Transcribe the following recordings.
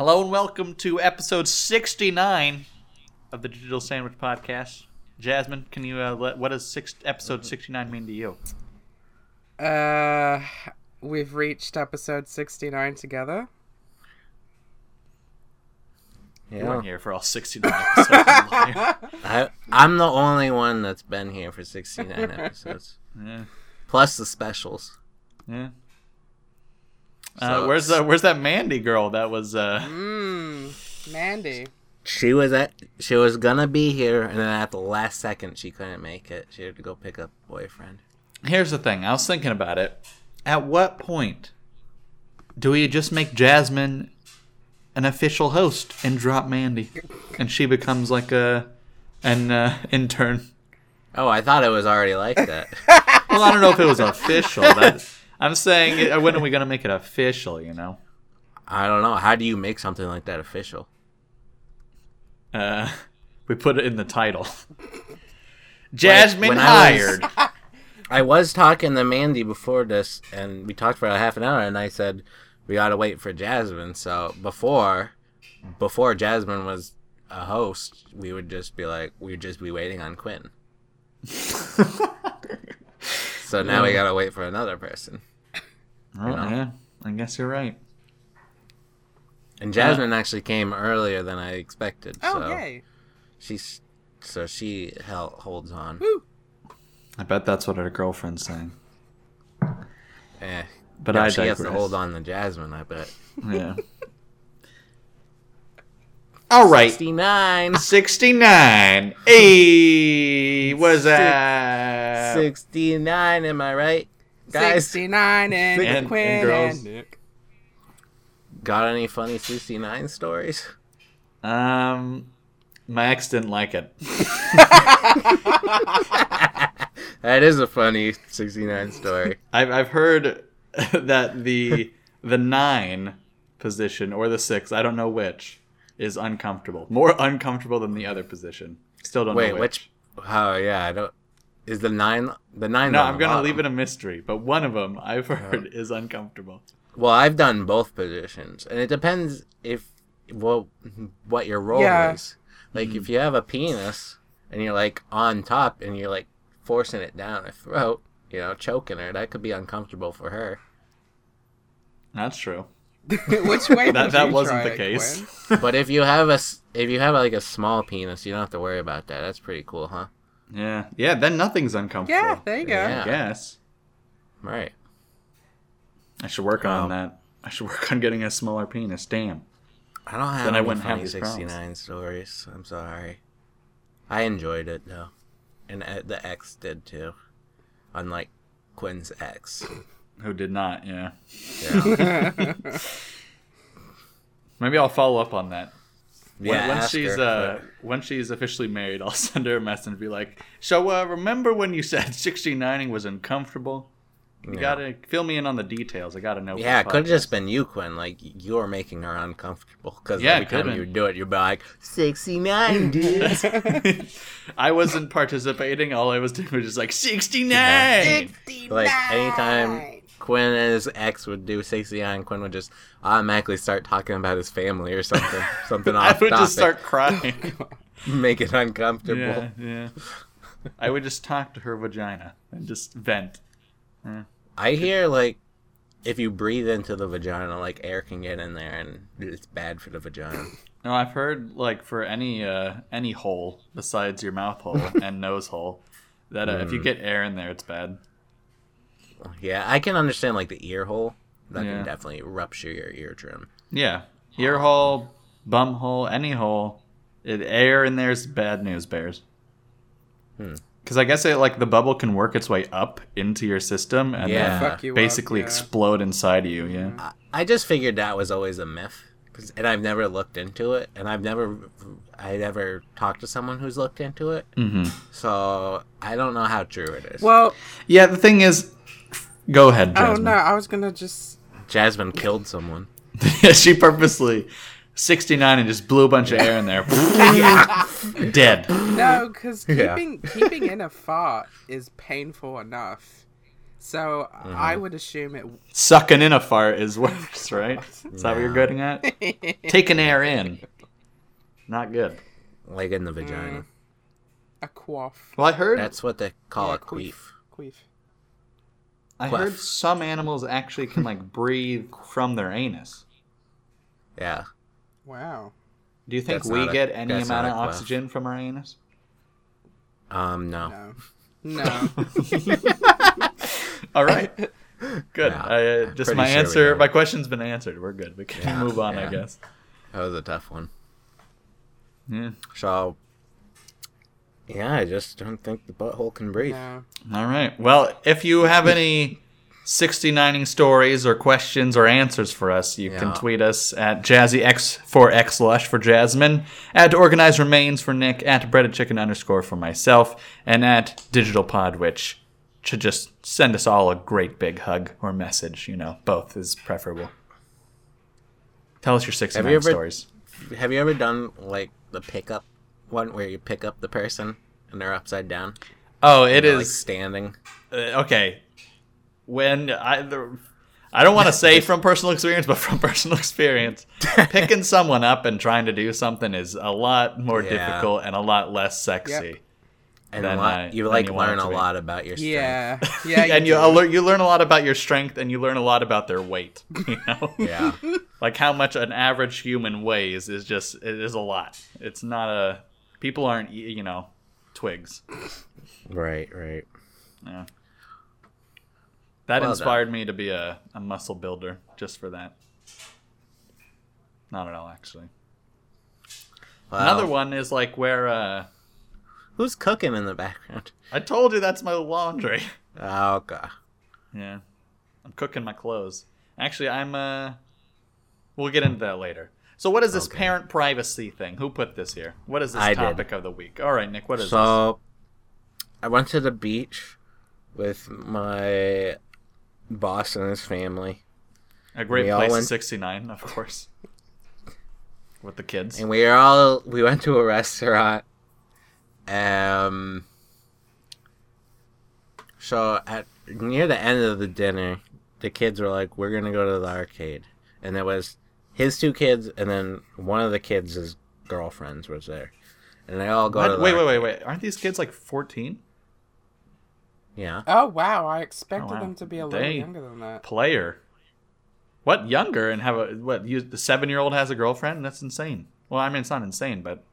Hello and welcome to episode 69 of the Digital Sandwich Podcast. Jasmine, can you uh, let, what does six, episode 69 mean to you? Uh, we've reached episode 69 together. You weren't here for all 69 episodes. liar. I, I'm the only one that's been here for 69 episodes, yeah, plus the specials. yeah. So Uh, where's it's- uh, where's that Mandy girl that was uh Mmm, Mandy. She was at she was gonna be here, and then at the last second she couldn't make it. She had to go pick up boyfriend. Here's the thing. I was thinking about it. At what point do we just make Jasmine an official host and drop Mandy, and she becomes like a an uh, intern? Oh, I thought it was already like that. Well, I don't know if it was official. That, I'm saying, uh, when are we gonna make it official? You know, I don't know. How do you make something like that official? uh, we put it in the title. Jasmine when I was- hired. I was talking to Mandy before this, and we talked for a half an hour, and I said we gotta wait for Jasmine. So before, before Jasmine was a host, we would just be like, we'd just be waiting on Quinn. so now we gotta wait for another person. Oh, yeah, I guess you're right. And Jasmine actually came earlier than I expected. Oh, so yay. she's so she held, holds on. Woo. I bet that's what her girlfriend's saying. Eh. But No, I she has to hold on to Jasmine. I bet. Yeah. All right. 69. 69. Hey, what's that? 69, am I right? Guys, 69 and, And- and Quinn girls. and Nick. got any funny 69 stories? Um, my ex didn't like it. That is a funny 69 story. I've I've heard that the the nine position or the six, I don't know which, is uncomfortable. More uncomfortable than the other position. Still don't Wait, know which? Oh, yeah, I don't. Is the nine. The nine. No, I'm gonna leave it a mystery. But one of them I've heard is uncomfortable. Well, I've done both positions, and it depends if well what your role Yeah. is. Like if hmm. you have a penis and you're like on top and you're like forcing it down her throat, you know, choking her, that could be uncomfortable for her. That's true. Which way That would that you wasn't try the it, case. But if you have a s- if you have like a small penis, you don't have to worry about that. That's pretty cool, huh? Yeah. Yeah. Then nothing's uncomfortable. Yeah, there you go. Yeah. I guess. Right. I should work on Um, that. I should work on getting a smaller penis. Damn. I don't have Then I any wouldn't have funny these problems. 69 stories. I'm sorry. I enjoyed it though, and uh, the ex did too. Unlike Quinn's ex. Who did not? Yeah. Yeah. Maybe I'll follow up on that. When, Yeah, when ask she's her, uh but- when she's officially married, I'll send her a message and be like, "So uh, remember when you said 69ing was uncomfortable? You Yeah. gotta fill me in on the details. I gotta know." Yeah, it could have just been you, Quinn. Like you're making her uncomfortable because Yeah, every time you been. would do it, you're be like, "69, dude." I wasn't participating. All I was doing was just like 69. like anytime Quinn and his ex would do 69, Quinn would just automatically start talking about his family or something, something I off would topic, just start crying. make it uncomfortable. yeah, yeah. I would just talk to her vagina and just vent. I hear like if you breathe into the vagina, like air can get in there, and it's bad for the vagina. No, I've heard like for any uh any hole besides your mouth hole and nose hole that uh, if you Mm. get air in there, it's bad. Yeah, I can understand like the ear hole. That Yeah. can definitely rupture your eardrum. Yeah, ear hole, bum hole, any hole, it, air in there's bad news bears. Hmm. Because I guess it like the bubble can work its way up into your system and Yeah. then Fuck you up, basically yeah. explode inside of you. Yeah. I, I just figured that was always a myth, 'cause- and I've never looked into it, and I've never, I never talked to someone who's looked into it, Mm-hmm. so I don't know how true it is. Well, Yeah. The thing is, go ahead, oh Jasmine. no, I was gonna just. Jasmine killed someone. she purposely 69 and just blew a bunch of air in there. Dead. No, because Yeah. keeping keeping in a fart is painful enough. So mm-hmm. I would assume it. Sucking in a fart is worse, right? Is that what you're getting at? Taking air in. Not good. Like in the vagina. Mm. A quaff. Well, I heard That's what they call Yeah, a queef. Queef. I Quaff. heard some animals actually can like breathe from their anus. Yeah. Wow. Do you think That's we not a- get any amount of oxygen from our anus? Um. No. No. No. All right. Good. Yeah, I, uh, just my sure answer. My question's been answered. We're good. We can Yeah, move on, I guess. That was a tough one. Yeah. So. Yeah, I just don't think the butthole can breathe. no. All right. Well, if you have any 69ing stories or questions or answers for us, you can tweet us at JazzyX for XLush for Jasmine, at Organized Remains for Nick, at Breaded Chicken underscore for myself, and at Digital Pod, which should just send us all a great big hug or message. You know, both is preferable. Tell us your 69 you ever- stories. Have you ever done like the pickup one where you pick up the person and they're upside down? Oh, it is like standing. uh, okay. When I the, I don't want to say from personal experience, but from personal experience, picking someone up and trying to do something is a lot more Yeah. difficult and a lot less sexy. And Then a lot, I- you like you learn a be. lot about your strength. Yeah. Yeah. and you do. alert, you learn a lot about your strength, and you learn a lot about their weight. You know, Yeah. like how much an average human weighs is just it is a lot. It's not a people aren't you know twigs. right. Right. Yeah. That Well inspired me to be a, a muscle builder just for that. Not at all, actually. Wow. Another one is like where uh, Who's cooking in the background? I told you that's my laundry. Oh god. yeah, I'm cooking my clothes. Actually, I'm. uh We'll get into that later. So, what is this Okay. parent privacy thing? Who put this here? What is this I did. topic of the week? All right, Nick. What is this? So, I went to the beach with my boss and his family, A great we place, went- 69, of course. With the kids. and we all we went to a restaurant. Um. So at near the end of the dinner, the kids were like, "We're gonna go to the arcade," and it was his two kids, and then one of the kids' his girlfriends was there, and they all go What? to the Wait, wait, wait, wait. Aren't these kids like 14? Yeah. Oh wow! I expected Oh, wow. them to be a little They- younger than that. player. What younger and have a what? You, the seven year old has a girlfriend? That's insane. Well, I mean, it's not insane, but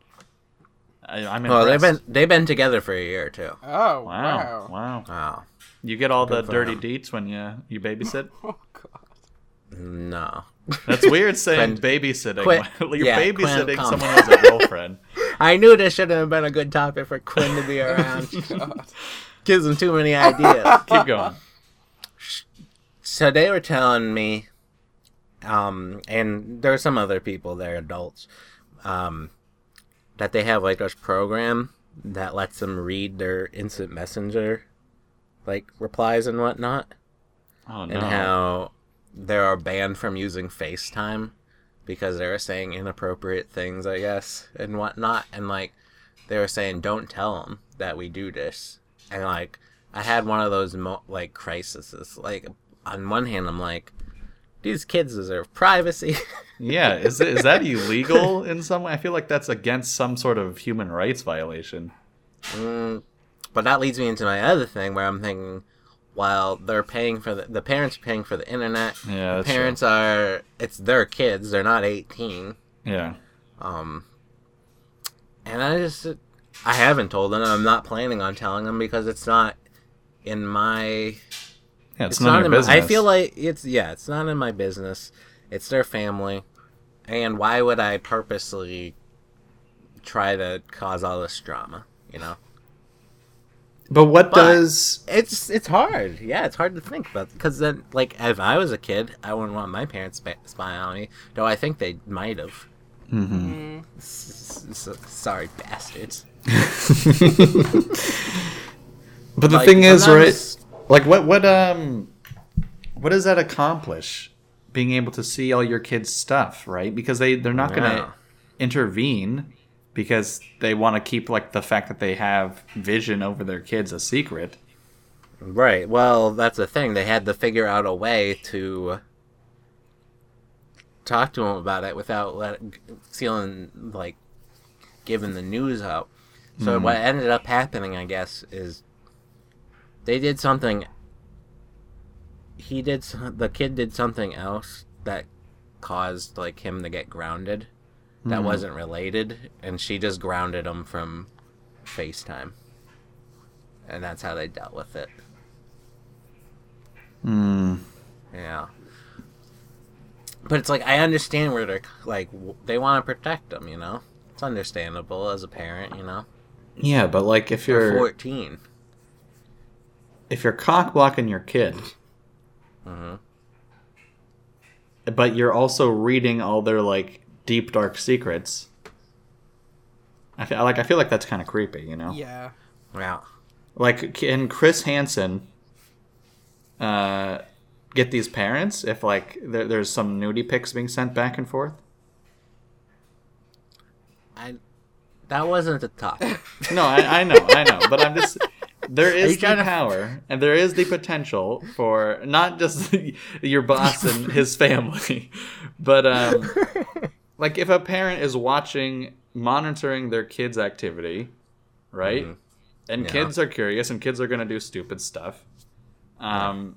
I, I'm Well, they've been they've been together for a year too. Oh wow, wow! wow. Wow. You get all the Good for dirty them. deets when you you babysit. Oh god! No. That's weird saying Quinn- babysitting. Quinn- You're yeah, babysitting calm someone who has a girlfriend. I knew this should have been a good topic for Quinn to be around. Gives him too many ideas. Keep going. so they were telling me, um, and there were some other people there, adults, um, that they have like this program that lets them read their instant messenger, like replies and whatnot, Oh no. and how they are banned from using FaceTime because they were saying inappropriate things, I guess, and whatnot, and like they were saying, don't tell them that we do this, and like I had one of those mo- like crises. Like on one hand, I'm like, these kids deserve privacy. Yeah, is is that illegal in some way? I feel like that's against some sort of human rights violation. mm, but that leads me into my other thing where I'm thinking, while they're paying for the the parents are paying for the internet, Yeah, the that's true. parents are it's their kids. They're not 18. Yeah. Um, and I just I haven't told them. I'm not planning on telling them because it's not in my Yeah, it's, it's not in your my, business. I feel like it's yeah, it's not in my business. It's their family, and why would I purposely try to cause all this drama? You know, But what But- does it's it's hard. Yeah, it's hard to think about because then, like, if I was a kid, I wouldn't want my parents sp- spying on me. Though I think they might have. Mm-hmm. Sorry, bastards. But the Like, thing is, right? Like what what um what does that accomplish? Being able to see all your kids' stuff, right? Because they they're not going to intervene because they want to keep like the fact that they have vision over their kids a secret. Right. Well, that's the thing. They had to figure out a way to talk to him about it without let, feeling like giving the news out. So hmm. what ended up happening, I guess, is they did something. He did the kid did something else that caused like him to get grounded. That wasn't related, and she just grounded him from FaceTime, and that's how they dealt with it. Hmm. Yeah. But it's like I understand where they're like they want to protect them, you know. It's understandable as a parent, you know. Yeah, but like if you're fourteen. if you're cock blocking your kid, hmm but you're also reading all their like deep dark secrets. I feel like I feel like that's kind of creepy, you know. Yeah. Yeah. Like, can Chris Hansen uh, get these parents if like there, there's some nudie pics being sent back and forth? I. That wasn't the topic. No, I, I know, I know, but I'm just there is the trying to- power and there is the potential for not just your boss and his family, but um, like if a parent is watching, monitoring their kids' activity, right, Mhm. and Yeah. kids are curious and kids are gonna do stupid stuff, um,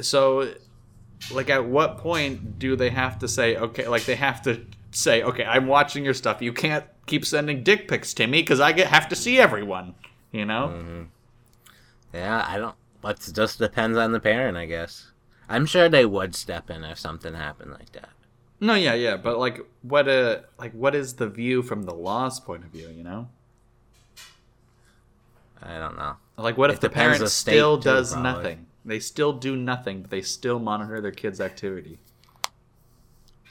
so like at what point do they have to say okay like they have to say okay i'm watching your stuff you can't keep sending dick pics to me because i get have to see everyone you know Mm-hmm. yeah, I don't. But it just depends on the parent, I guess. I'm sure they would step in if something happened like that. No yeah yeah but like what uh like what is the view from the law's point of view you know I don't know. like what if the parent still too, does probably. nothing they still do nothing but they still monitor their kids activity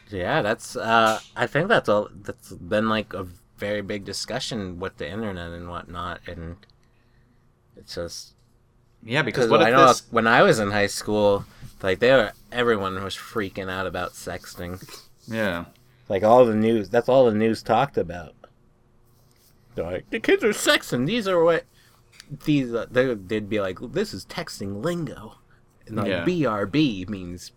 Yeah, that's. uh I think that's all. That's been like a very big discussion with the internet and whatnot, and it's just yeah because what I if know this when I was in high school, like they were, everyone was freaking out about sexting. yeah Like all the news, that's all the news talked about. They're like the kids are sexting. These are what these. Uh, they, they'd be like, this is texting lingo, and like Yeah. BRB means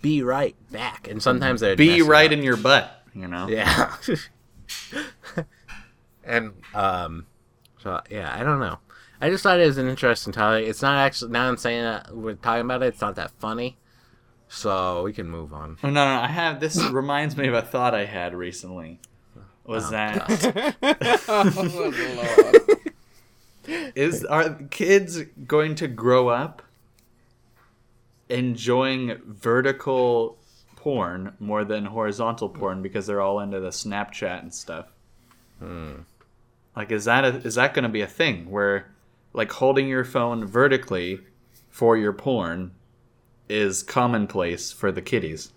be right back. And sometimes they'd be right in your butt you know Yeah. and um, so yeah, I don't know. I just thought it was an interesting topic. It's not actually now I'm saying that we're talking about it. It's not that funny, so we can move on. Oh, no, no, I have. This reminds me of a thought I had recently. Was Oh, that oh, Lord. is are kids going to grow up enjoying vertical porn more than horizontal porn because they're all into the Snapchat and stuff? Hmm. Like, is that a, is that going to be a thing where, like, holding your phone vertically for your porn is commonplace for the kiddies?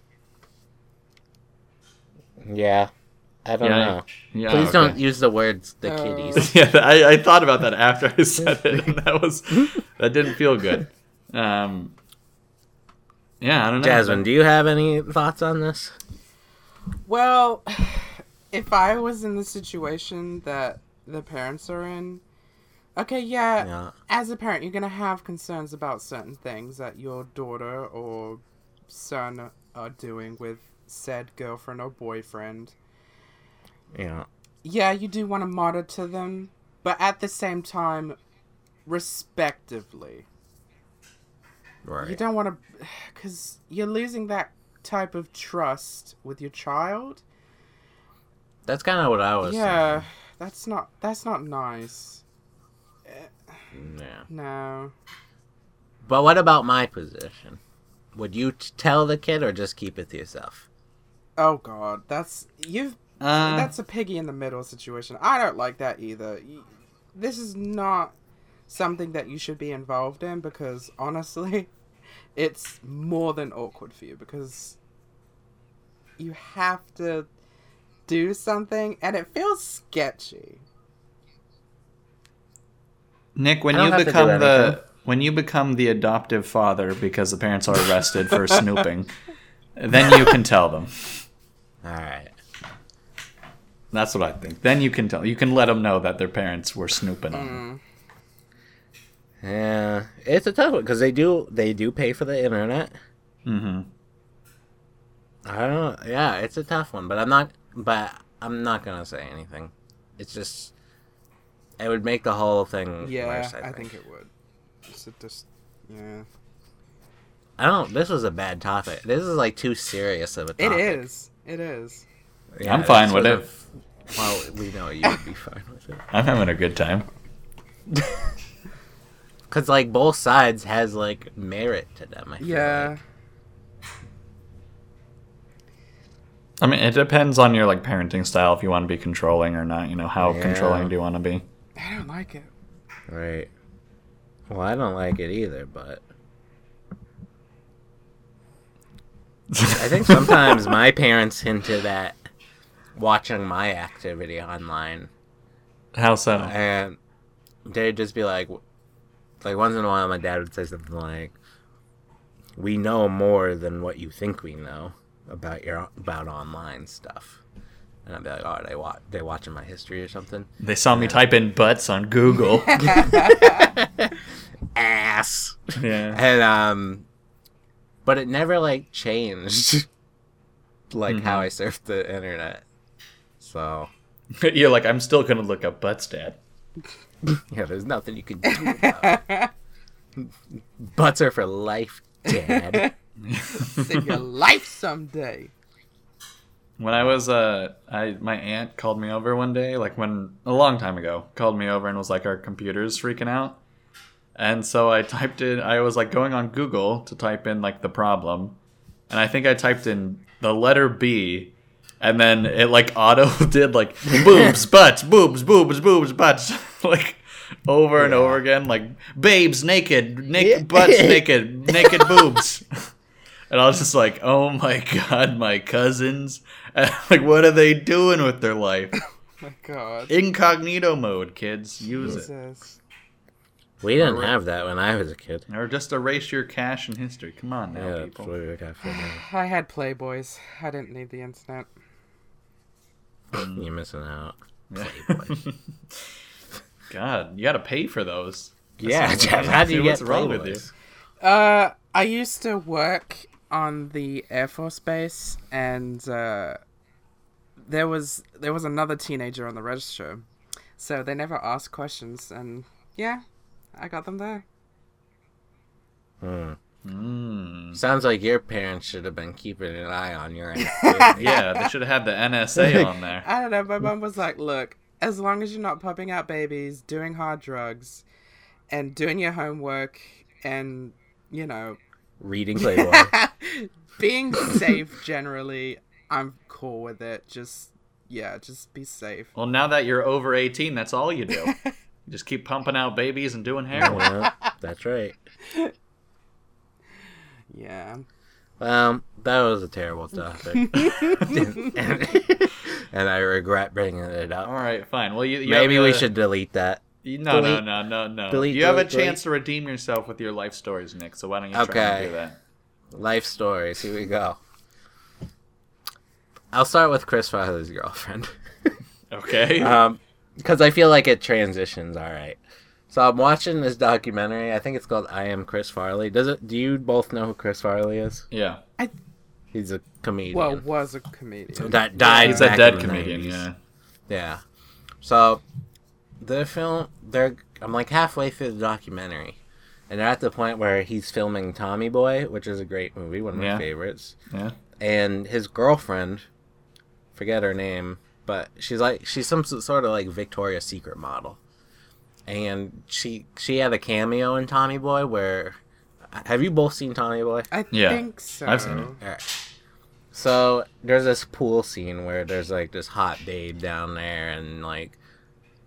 Yeah, I don't Yeah, know. Yeah, Please okay. don't use the words the Uh, kitties. yeah, I, I thought about that after I said it, and that was that didn't feel good. Um, yeah, I don't know. Jasmine, do you have any thoughts on this? Well, if I was in the situation that the parents are in, okay, yeah, Yeah. as a parent, you're gonna have concerns about certain things that your daughter or son are doing with said girlfriend or boyfriend. Yeah. Yeah, you do want to monitor them, but at the same time, respectively. Right. You don't want to, because you're losing that type of trust with your child. That's kind of what I was. yeah, that's not that's not nice. Saying. Yeah. No. But what about my position? Would you t- tell the kid or just keep it to yourself? Oh God, that's you've Uh, that's a piggy in the middle situation. I don't like that either. This is not something that you should be involved in because honestly, it's more than awkward for you because you have to do something and it feels sketchy. Nick, when you become anything. the when you become the adoptive father because the parents are arrested for snooping, then you can tell them. All right. That's what I think. Then you can tell. You can let them know that their parents were snooping on them. Yeah, it's a tough one because they do they do pay for the internet. Mm-hmm. I don't. Yeah, it's a tough one, but I'm not. But I'm not gonna say anything. It's just it would make the whole thing Yeah, worse. I, I, think. think. it would. Just, it just, yeah. I don't. This was a bad topic. This is like too serious of a It topic. is. It is. Yeah, I'm fine with it. a- well, we know you would be fine with it. I'm having a good time. Cause like both sides has like merit to them. I Yeah. like. I mean, it depends on your like parenting style if you want to be controlling or not. You know, how Yeah. controlling do you want to be? I don't like it. Right. Well, I don't like it either, but I think sometimes my parents hinted at watching my activity online, how so? and they'd just be like, like once in a while, my dad would say something like, "We know more than what you think we know about your about online stuff," and I'd be like, "Oh, they watch they watching my history or something." They saw me type in butts on Google. Ass. yeah. and um but it never like changed like how Mhm. i surfed the internet so You're like, I'm still gonna look up butts, Dad. yeah there's nothing you can do about it. butts are for life dad Save your life someday. When I was uh, I my aunt called me over one day, like when a long time ago, called me over and was like, our computer's freaking out. And so I typed in, I was like going on Google to type in like the problem, and I think I typed in the letter B, and then it like auto did like boobs, butts, boobs, boobs, boobs, butts, like over and over again, like babes naked, naked Yeah. butts, naked, naked boobs. And I was just like, oh my god, my cousins. like, what are they doing with their life? my God. Incognito mode, kids. Use it. We didn't have that when i was a kid Or just erase your cache and history. Come on now, yeah that's people. what we got for now. I had Playboys. I didn't need the internet. you're missing out Yeah. God, you gotta pay for those. yeah That's Jeff, how do you get what's wrong with you? Playboys? Uh, I used to work on the Air Force Base, and uh, there was there was another teenager on the register, so they never asked questions, and yeah, I got them there. Hmm. Mm. sounds like your parents should have been keeping an eye on your activity. Yeah, they should have had the NSA on there. I don't know. My mom was like, "Look, as long as you're not popping out babies, doing hard drugs, and doing your homework, and you know, reading playboy being safe generally, I'm cool with it. Just yeah, just be safe." Well, now that you're over 18, that's all you do. You just keep pumping out babies and doing heroin. yeah, that's right Yeah. Well, that was a terrible topic, and, and I regret bringing it up. All right, fine. Well, you, you Maybe we a- should delete that. You, no, Delete. no, no, no, no. Delete, you have a delete, delete. chance to redeem yourself with your life stories, Nick. So why don't you try Okay. and do that? Life stories. Here we go. I'll start with Chris Farley's girlfriend, Okay. um, because I feel like it transitions all right. So I'm watching this documentary. I think it's called "I Am Chris Farley." Does it? Do you both know who Chris Farley is? yeah. I. He's a comedian. Well, was a comedian. that died. He's a dead in the comedian. 90s. Yeah. Yeah. So the film they're I'm like halfway through the documentary. And they're at the point where he's filming Tommy Boy, which is a great movie, one of my Yeah. favorites. Yeah. And his girlfriend, forget her name, but she's like she's some sort of like Victoria's Secret model. And she she had a cameo in Tommy Boy where have you both seen Tommy Boy? I Yeah, think so. I've seen it. Alright. So there's this pool scene where there's like this hot babe down there, and like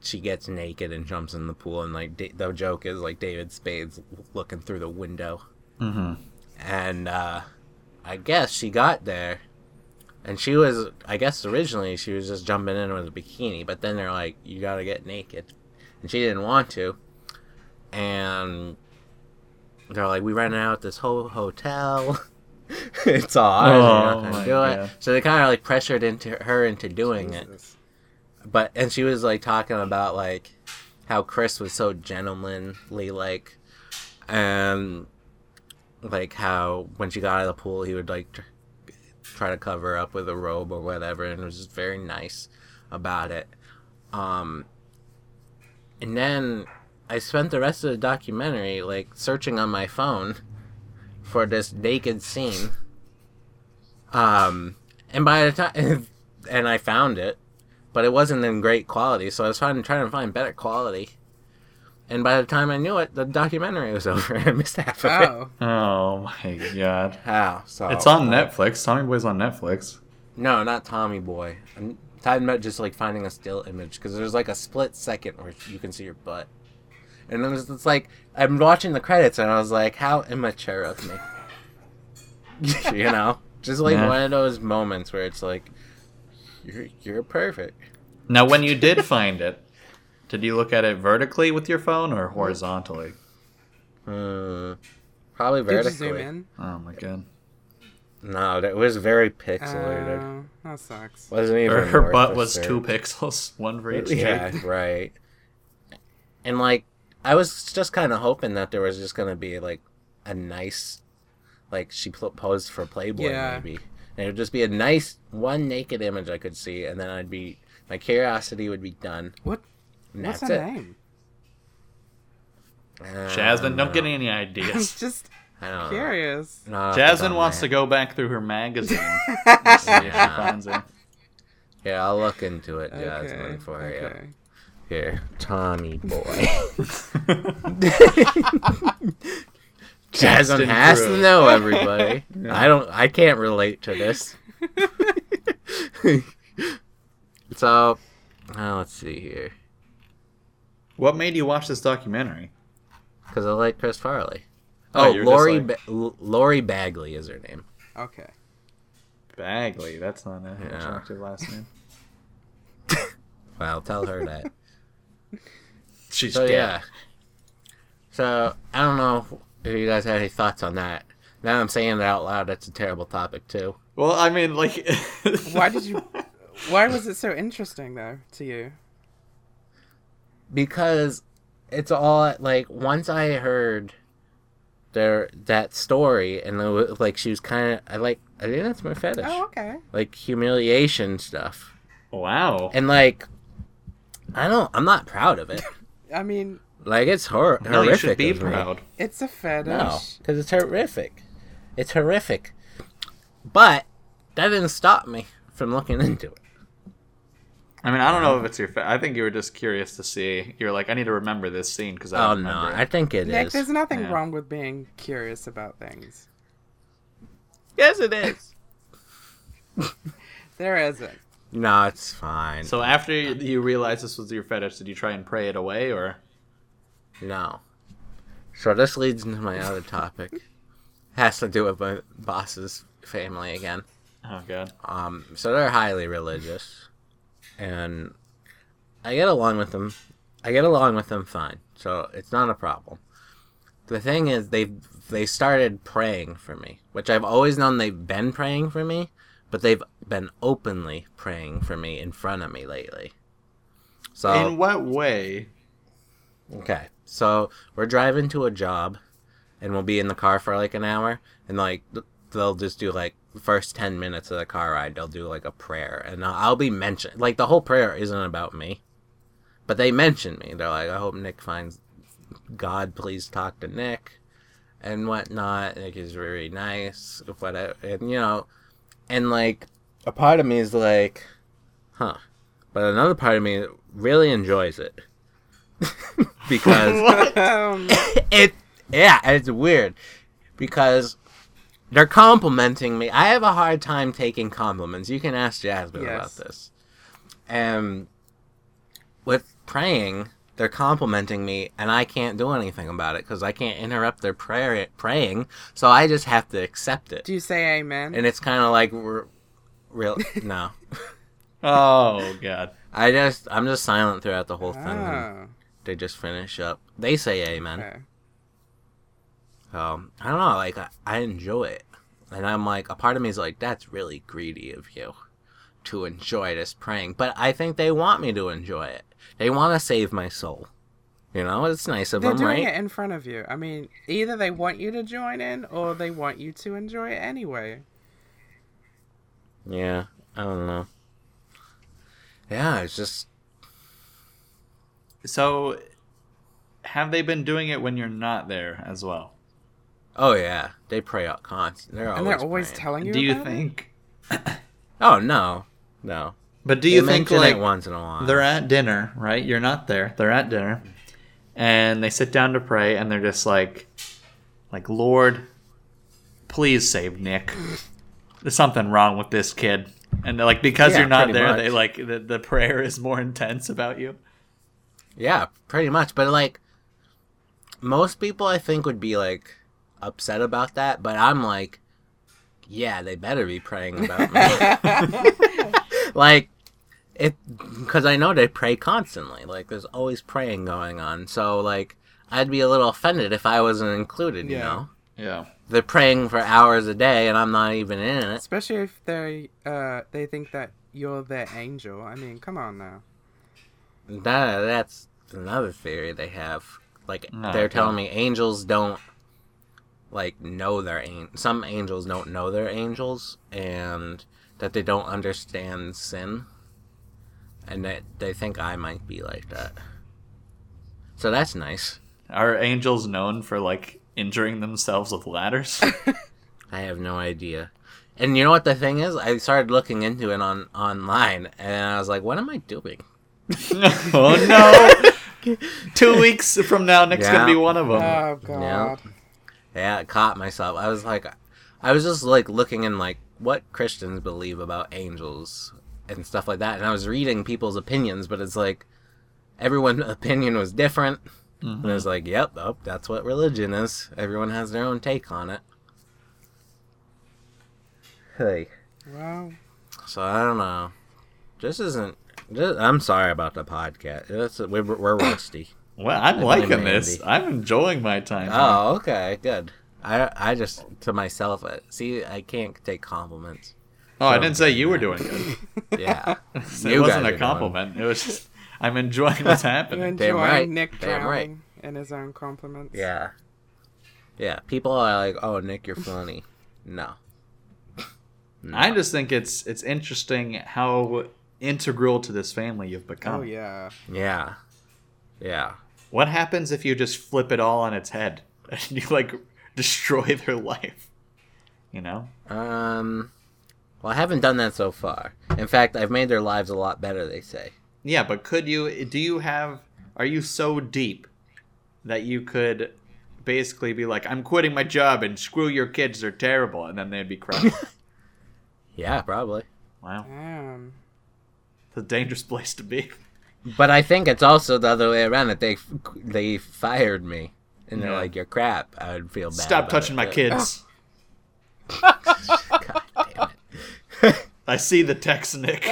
she gets naked and jumps in the pool, and like da- the joke is like David Spade's looking through the window, Mm-hmm. and uh, I guess she got there, and she was I guess originally she was just jumping in with a bikini, but then they're like you gotta get naked, and she didn't want to, and they're like we rented out this whole hotel. it's all ours. Oh, you're not gonna my do it. So they kind of like pressured into her into doing it Jesus. But and she was like talking about like how Chris was so gentlemanly like and like how when she got out of the pool, he would like tr- try to cover up with a robe or whatever, and was just very nice about it. Um, and then I spent the rest of the documentary like searching on my phone for this naked scene. Um, and by the time, and I found it, but it wasn't in great quality, so I was trying trying to find better quality. And by the time I knew it, the documentary was over. I missed half of it. Oh, Oh my god. How? So It's on uh, Netflix. Tommy Boy's on Netflix. No, not Tommy Boy. I'm talking about just like finding a still image because there's like a split second where you can see your butt, and then it's, it's like I'm watching the credits and I was like, how immature of me, you know? Just like Yeah. one of those moments where it's like, you're you're perfect. Now, when you did find it, did you look at it vertically with your phone or horizontally? Hmm. Probably did you vertically. zoom in? Oh my god. No, that was very pixelated. Uh, that sucks. Wasn't even. Her, her butt was search. two pixels, one for each Yeah, cheek. right. And like, I was just kind of hoping that there was just gonna be like a nice, like she posed for Playboy Yeah. maybe, and it would just be a nice one naked image I could see, and then I'd be my curiosity would be done. What? What's that's her it. name? Uh, Jasmine, don't get know. any I'm ideas. just I don't know. curious. Not off Jasmine wants my to go back through her magazine. and see Yeah. Yeah, I'll look into it, Okay. Jasmine, for you. Here, Tommy boy. Jasmine Justin has Drew. to know everybody. Yeah. I don't. I can't relate to this. so, uh, let's see here. What made you watch this documentary? Because I like Chris Farley. Oh, Oh, you're Lorri. like- ba- L- Lorri Bagley is her name. Okay. Bagley. That's not an Yeah. attractive last name. Well, tell her that. She's So dead. yeah. So I don't know if you guys had any thoughts on that. Now I'm saying it out loud. That's a terrible topic too. Well, I mean, like, Why did you? Why was it so interesting though to you? because it's all like once I heard their that story and it was, like she was kind of I like I think that's my fetish Oh, okay. like humiliation stuff Wow. and like I don't I'm not proud of it I mean, like it's hor- no, you should be of me. proud. it's a fetish. no because it's horrific it's horrific but that didn't stop me from looking into it I mean, I don't know if it's your. Fa- I think you were just curious to see. You're like, I need to remember this scene because I oh no remember. I think it is. Nick, there's nothing Yeah. wrong with being curious about things. yes it is There isn't. no it's fine So after you realized this was your fetish, did you try and pray it away, or? No. So this leads into my other topic. Has to do with my boss's family again. Oh god. Um, so they're highly religious, and I get along with them. I get along with them fine, so it's not a problem. The thing is, they they started praying for me, which I've always known they've been praying for me, but they've been openly praying for me in front of me lately. So In what way? Okay. So we're driving to a job, and we'll be in the car for like an hour, and like they'll just do like the first ten minutes of the car ride. They'll do like a prayer, and I'll, I'll be mentioned. Like the whole prayer isn't about me, but they mention me. They're like, "I hope Nick finds God. Please talk to Nick." And whatnot. Nick is very nice. Whatever, and you know, and like a part of me is like, huh, but another part of me really enjoys it because Um, it yeah it's weird. Because they're complimenting me. I have a hard time taking compliments. You can ask jasmine about this. And with praying they're complimenting me and i can't do anything about it because i can't interrupt their prayer praying so i just have to accept it. Do you say amen? and it's kind of like we're real no. Oh god. i just i'm just silent throughout the whole thing. And Oh, they just finish up they say amen okay. Um, I don't know, like I, I enjoy it, and I'm like, a part of me is like, that's really greedy of you to enjoy this praying, but I think they want me to enjoy it. They want to save my soul, You know, it's nice of them. They're them, doing right? it in front of you. I mean, either they want you to join in or they want you to enjoy it anyway. Yeah, I don't know. Yeah, it's just So, have they been doing it when you're not there as well? oh yeah, they pray out constantly. They're always they're always praying. telling you. Do you about it? think? Oh no, no. But do They you think like once in a while? they're at dinner, right? You're not there. They're at dinner, and they sit down to pray, and they're just like, like Lord, please save Nick. There's something wrong with this kid, and like because Yeah, you're not there, much. they like the, the prayer is more intense about you. Yeah, pretty much. But like, most people I think would be like upset about that. But I'm like, yeah, they better be praying about me. like, it because I know they pray constantly. Like, there's always praying going on. So like, I'd be a little offended if I wasn't included. You Yeah. know, Yeah. they're praying for hours a day, and I'm not even in it. Especially if they uh they think that you're their angel. I mean, come on now. That that's another theory they have. Like No, they're telling me angels don't like know their an- some angels don't know they're angels and that they don't understand sin and that they think I might be like that. So that's nice. Are angels known for like injuring themselves with ladders? I have no idea. And you know what the thing is? I started looking into it on online and I was like, what am I doing? oh no! Two weeks from now, Nick's gonna be one of them. Oh god. Yeah, I caught myself. I was like, I was just like looking in like what Christians believe about angels and stuff like that, and I was reading people's opinions, but it's like everyone's opinion was different, and it's mm-hmm. like, yep, oh, that's what religion is. Everyone has their own take on it. Hey, Well, so I don't know. This isn't. This, I'm sorry about the podcast. It's, we're, we're rusty. Well, I'm blame liking this. I'm enjoying my time. here. Oh, okay, good. I I just to myself uh, see I can't take compliments. oh, I didn't say you were doing good. Yeah, it You guys wasn't are a doing- compliment. It was just I'm enjoying what's you happening. enjoying right. Nick Damn drowning right. in his own compliments. yeah, yeah. People are like, "Oh, Nick, you're funny." No, I just think it's it's interesting how integral to this family you've become. Oh yeah. yeah, yeah. What happens if you just flip it all on its head and you like destroy their life? You know? Um, well, I haven't done that so far. In fact, I've made their lives a lot better. They say. Yeah, but could you? Do you have? Are you so deep that you could basically be like, "I'm quitting my job and screw your kids, they're terrible," and then they'd be crushed? Yeah, probably. wow, Damn. It's a dangerous place to be. But I think it's also the other way around that they they fired me and they're Yeah. like, "You're crap." I would feel bad. Stop about touching it, my kids. God damn it. I see the text, Nick.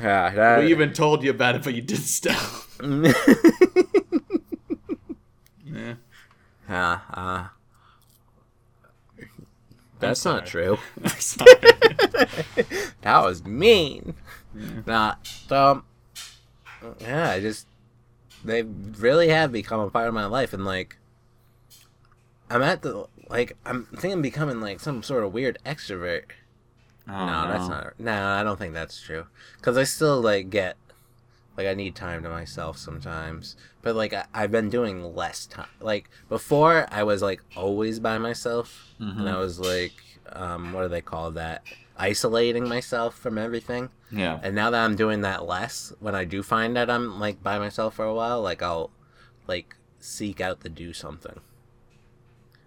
Yeah, that, We even told you about it, but you did stop. yeah. yeah, uh, that's not true. That was mean. Nah, so yeah, I just they really have become a part of my life, and like I'm at the like I'm thinking of becoming like some sort of weird extrovert. Oh, no, that's not. No, I don't think that's true. Because I still like get like I need time to myself sometimes. But like I, I've been doing less time. Like before, I was like always by myself, and I was like, um, what do they call that? Isolating myself from everything. Yeah. And now that I'm doing that less, when I do find that I'm like by myself for a while, like I'll like seek out to do something.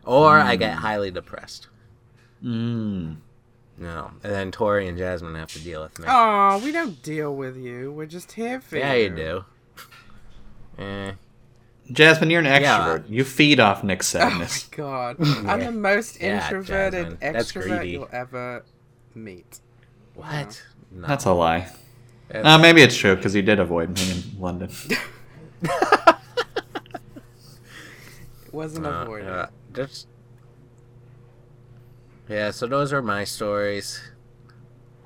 Or I get highly depressed. Mm. No. And then Tori and Jasmine have to deal with me. oh, we don't deal with you. We're just here for yeah, you. you do. Eh. Jasmine, you're an extrovert. Yeah. You feed off Nick's sadness. Oh my god. I'm the most Yeah, introverted Jasmine, extrovert you'll ever meet. What? No. That's a lie. That's- Uh, maybe it's true because you did avoid me in London. It wasn't Uh, avoided. yeah, just yeah. So those are my stories.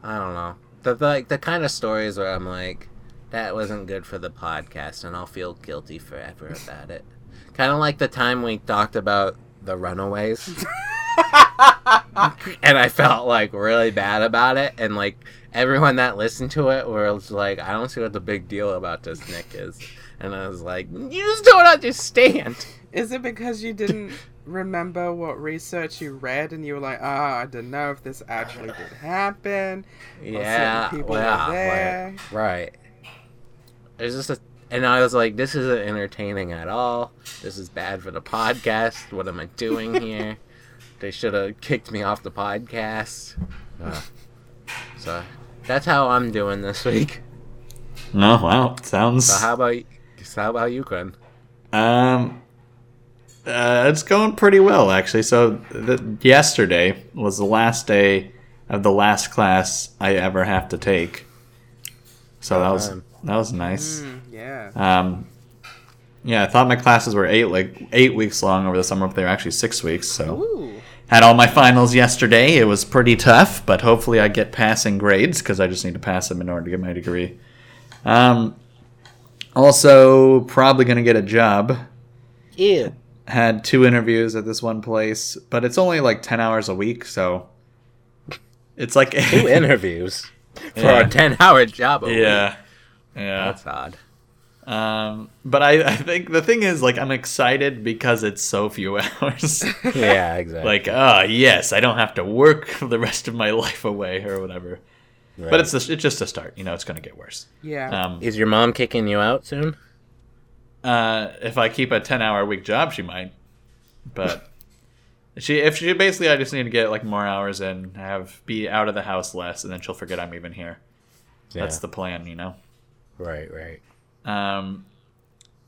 I don't know. the, the like the kind of stories where I'm like, that wasn't good for the podcast, and I'll feel guilty forever about it. Kind of like the time we talked about the Runaways, and I felt like really bad about it, and like everyone that listened to it was like, I don't see what the big deal about this Nick is, and I was like, you just don't understand. Is it because you didn't remember what research you read and you were like, ah, I don't know if this actually did happen? Yeah, certain people well, there. right, right. There's just a, and I was like, this isn't entertaining at all. This is bad for the podcast. What am I doing here? they should have kicked me off the podcast. Uh, so that's how I'm doing this week. No, wow, sounds. So how about so how about you, Quinn? Um, uh, it's going pretty well actually. So th- yesterday was the last day of the last class I ever have to take. So that was that was nice. Mm, yeah. Um, yeah, I thought my classes were eight like eight weeks long over the summer, but they were actually six weeks. So Ooh. had all my finals yesterday. It was pretty tough, but hopefully I get passing grades because I just need to pass them in order to get my degree. Um, also, probably gonna get a job. Ew. Had two interviews at this one place, but it's only like ten hours a week, so it's like Two interviews for Yeah. a ten-hour job. a week. yeah, yeah. that's odd. Um, but I, I think the thing is, like, I'm excited because it's so few hours. Yeah, exactly. like, ah, yes, I don't have to work the rest of my life away or whatever. Right. But it's a, it's just a start. You know, it's going to get worse. Yeah. Um, is your mom kicking you out soon? Uh, if I keep a 10 hour week job, she might. But she, if she basically, I just need to get like more hours in, have be out of the house less, and then she'll forget I'm even here. That's the plan, you know. right, right. Um,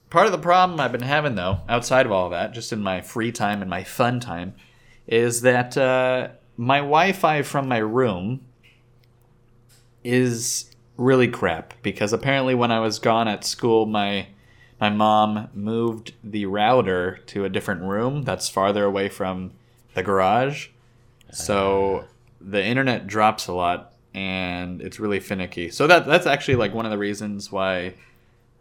part of the problem I've been having, though, outside of all of that, just in my free time and my fun time, is that uh, my Wi Fi from my room is really crap because apparently when I was gone at school, my my mom moved the router to a different room that's farther away from the garage. So the internet drops a lot and it's really finicky. So that that's actually like one of the reasons why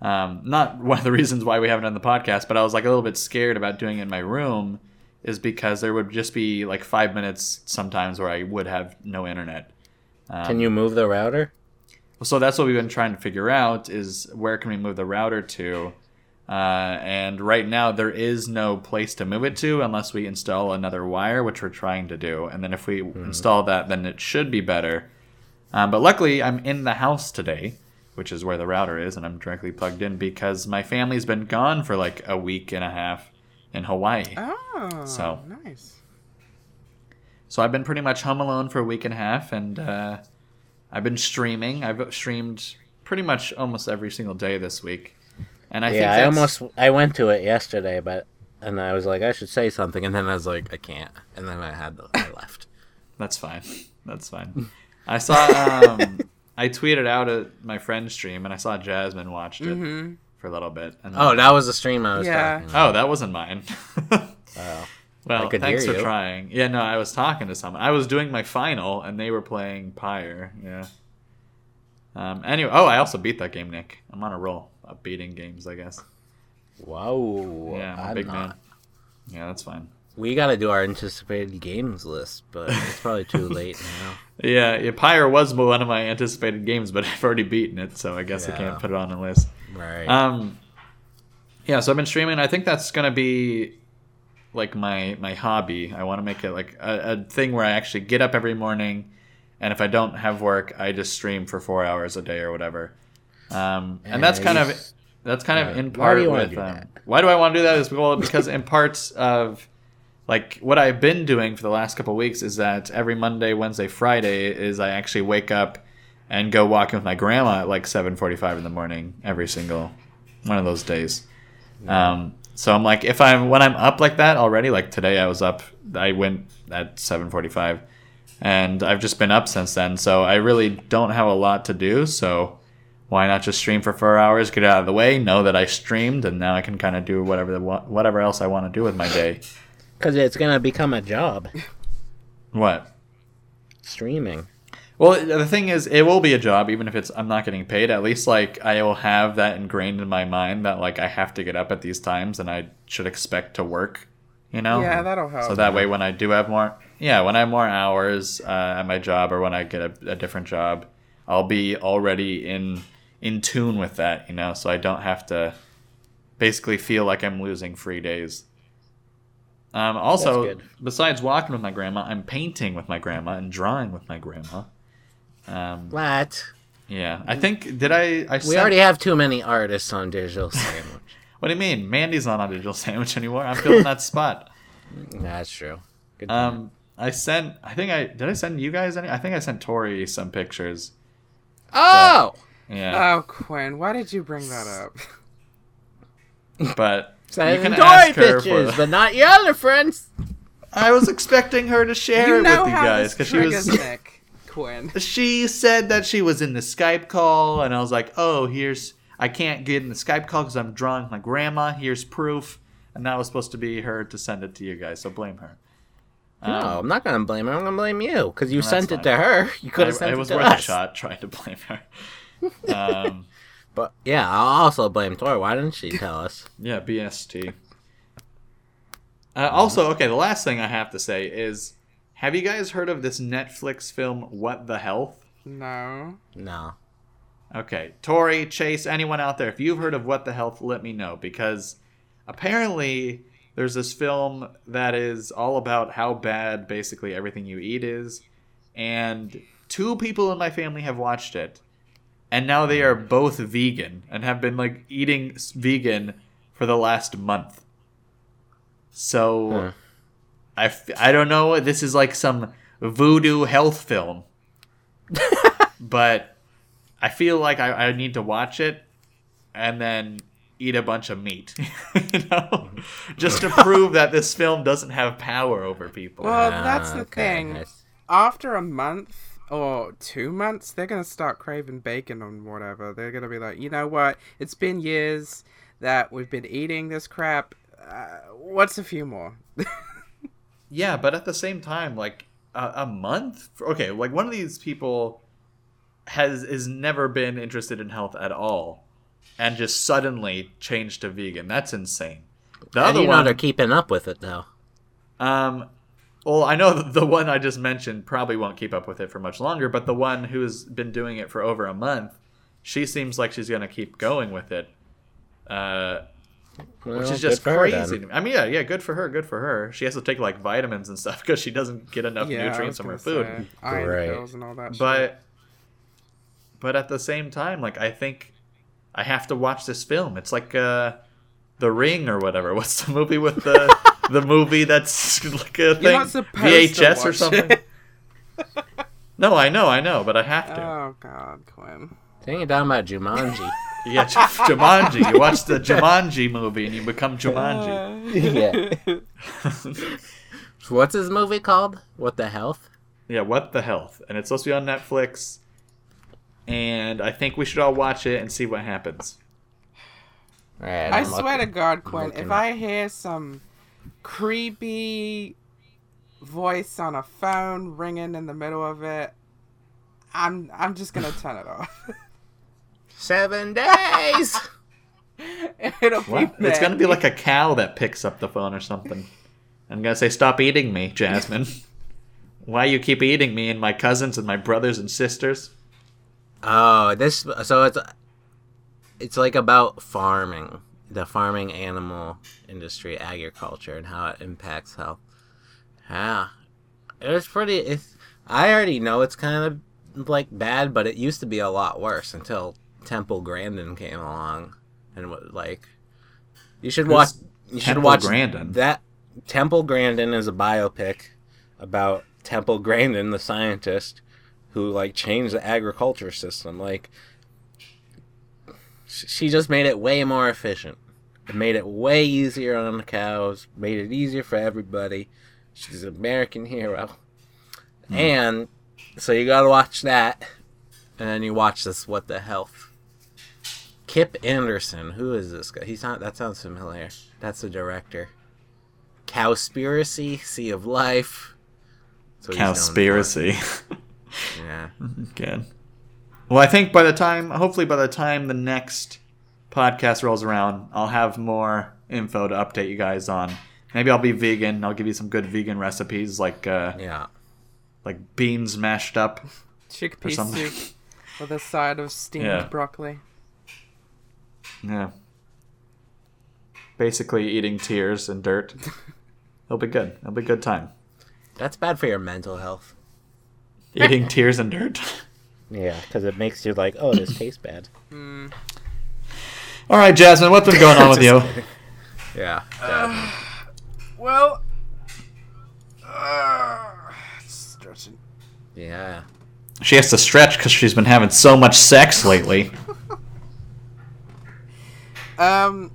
um, not one of the reasons why we haven't done the podcast, but I was like a little bit scared about doing it in my room is because there would just be like five minutes sometimes where I would have no internet. Um, Can you move the router? so that's what we've been trying to figure out is where can we move the router to uh, and right now there is no place to move it to unless we install another wire which we're trying to do and then if we install that then it should be better um, but luckily i'm in the house today which is where the router is and i'm directly plugged in because my family's been gone for like a week and a half in hawaii oh. So. nice. So I've been pretty much home alone for a week and a half, and uh, I've been streaming. I've streamed pretty much almost every single day this week, and I think yeah, I almost I went to it yesterday, but and I was like I should say something, and then I was like I can't, and then I had to, I left. that's fine. That's fine. I saw um, I tweeted out at my friend's stream, and I saw Jasmine watched it Mm-hmm. for a little bit. And Oh, that was the stream I was Yeah. talking about. oh, that wasn't mine. Oh. well, I could thanks hear for you. trying. Yeah, no, I was talking to someone. I was doing my final, and they were playing Pyre. Yeah. Um. Anyway, oh, I also beat that game, Nick. I'm on a roll of beating games, I guess. Wow. Yeah, I'm a I'm big not. man. Yeah, that's fine. We got to do our anticipated games list, but it's probably too late now. Yeah, yeah, Pyre was one of my anticipated games, but I've already beaten it, so I guess I can't put it on the list. Right. Um, yeah, so I've been streaming. I think that's gonna be like my my hobby. I want to make it like a, a thing where I actually get up every morning, and if I don't have work, I just stream for four hours a day or whatever. Um, and that's kind of that's kind of in part do with um, why do I want to do that? Is well because in parts of like what I've been doing for the last couple of weeks is that every Monday, Wednesday, Friday is I actually wake up and go walking with my grandma at like 7:45 in the morning every single one of those days. Um, so I'm like, if I'm when I'm up like that already, like today I was up, I went at 7:45, and I've just been up since then. So I really don't have a lot to do. So why not just stream for four hours, get it out of the way, know that I streamed, and now I can kind of do whatever the, whatever else I want to do with my day. Because it's gonna become a job. What? Streaming. Well, the thing is, it will be a job, even if it's I'm not getting paid. At least like I will have that ingrained in my mind that like I have to get up at these times and I should expect to work. You know. Yeah, that'll help. So that way, when I do have more, yeah, when I have more hours uh, at my job or when I get a, a different job, I'll be already in in tune with that. You know, so I don't have to basically feel like I'm losing free days. Um, also, besides walking with my grandma, I'm painting with my grandma and drawing with my grandma. Um, What? yeah, I think did I? I We sent- already have too many artists on Digital Sandwich. What do you mean? Mandy's not on digital sandwich anymore. I'm filling that spot. That's true. Good Um, I sent. I think I did. I send you guys any. I think I sent Tori some pictures. oh! Yeah, Oh, Quinn, why did you bring that up? but you can Dory ask her for. pictures, but not your other friends. I was expecting her to share you it with you guys because she was. Nick, Quinn. She said that she was in the Skype call, and I was like, "Oh, here's I can't get in the Skype call because I'm drawing with my grandma. Here's proof." And that was supposed to be her to send it to you guys, so blame her. Um, no, I'm not gonna blame her. I'm gonna blame you because you That's sent fine. it to her. You could have sent it it, was worth a shot trying to blame her. Um, But yeah, I'll also blame Tori. Why didn't she tell us? Yeah, BST. Uh, also, okay, the last thing I have to say is have you guys heard of this Netflix film, What the Health? No. No. Okay, Tori, Chase, anyone out there, if you've heard of What the Health, let me know because apparently there's this film that is all about how bad basically everything you eat is, and two people in my family have watched it, and now they are both vegan and have been like eating vegan for the last month. So Huh. I, f- I don't know. This is like some voodoo health film, but I feel like I, I need to watch it and then eat a bunch of meat, you know, just to prove that this film doesn't have power over people. Well, that's Ah, the okay, thing. After a month or two months, they're gonna start craving bacon and whatever. They're gonna be like, you know what? It's been years that we've been eating this crap. Uh, what's a few more? Yeah, but at the same time, like a, a month. Okay, like one of these people has is never been interested in health at all, and just suddenly changed to vegan. That's insane. The How do other you know one, they're keeping up with it though? um, well, I know the one I just mentioned probably won't keep up with it for much longer, but the one who's been doing it for over a month, she seems like she's gonna keep going with it. Uh, which is just good her, crazy. to me. I mean, yeah, yeah, good for her, good for her. She has to take like vitamins and stuff because she doesn't get enough yeah, nutrients from her gonna food. iron Right. pills and all that. shit. But, but at the same time, like I think I have to watch this film. It's like uh, The Ring or whatever. What's the movie with the the movie that's like a you're thing not supposed VHS to or something? it. No, I know, I know, but I have to. oh God, Quinn. Didn't you talking about Jumanji? Yeah, J- Jumanji. You watch the Jumanji movie and you become Jumanji. yeah. So what's his movie called? What the health? Yeah, what the health? And it's supposed to be on Netflix. And I think we should all watch it and see what happens. All right, I I'm swear looking- to God, Quinn, if up. I hear some creepy voice on a phone ringing in the middle of it, I'm I'm just gonna turn it off. Seven days. It'll be What? It's gonna be like a cow that picks up the phone or something. I'm gonna say, "Stop eating me, Jasmine. Why you keep eating me and my cousins and my brothers and sisters?" oh, this. So it's it's like about farming, the farming animal industry, agriculture, and how it impacts health. Yeah, it was pretty. It's. I already know it's kind of like bad, but it used to be a lot worse until Temple Grandin came along, and what like. You should watch. You should Temple watch Grandin? that. Temple Grandin is a biopic about Temple Grandin, the scientist who like changed the agriculture system. Like she just made it way more efficient. It made it way easier on the cows. Made it easier for everybody. She's an American hero. Hmm. And so you gotta watch that, and then you watch this. What the health? Kip Andersen. Who is this guy? He's not. That sounds familiar. That's the director. Cowspiracy, Sea of Life. That's what he's known for. Cowspiracy. Yeah. Good. Well, I think by the time, hopefully, by the time the next podcast rolls around, I'll have more info to update you guys on. Maybe I'll be vegan. I'll give you some good vegan recipes, like uh, Yeah. like beans mashed up. Chickpea soup with a side of steamed Yeah. broccoli. Yeah. Basically, eating tears and dirt. It'll be good. It'll be a good time. That's bad for your mental health. Eating tears and dirt. Yeah, because it makes you like, oh, this tastes bad. All right, Jasmine, what's been going on with you? Yeah. yeah. Well, uh, stretching. yeah. She has to stretch because she's been having so much sex lately. Um,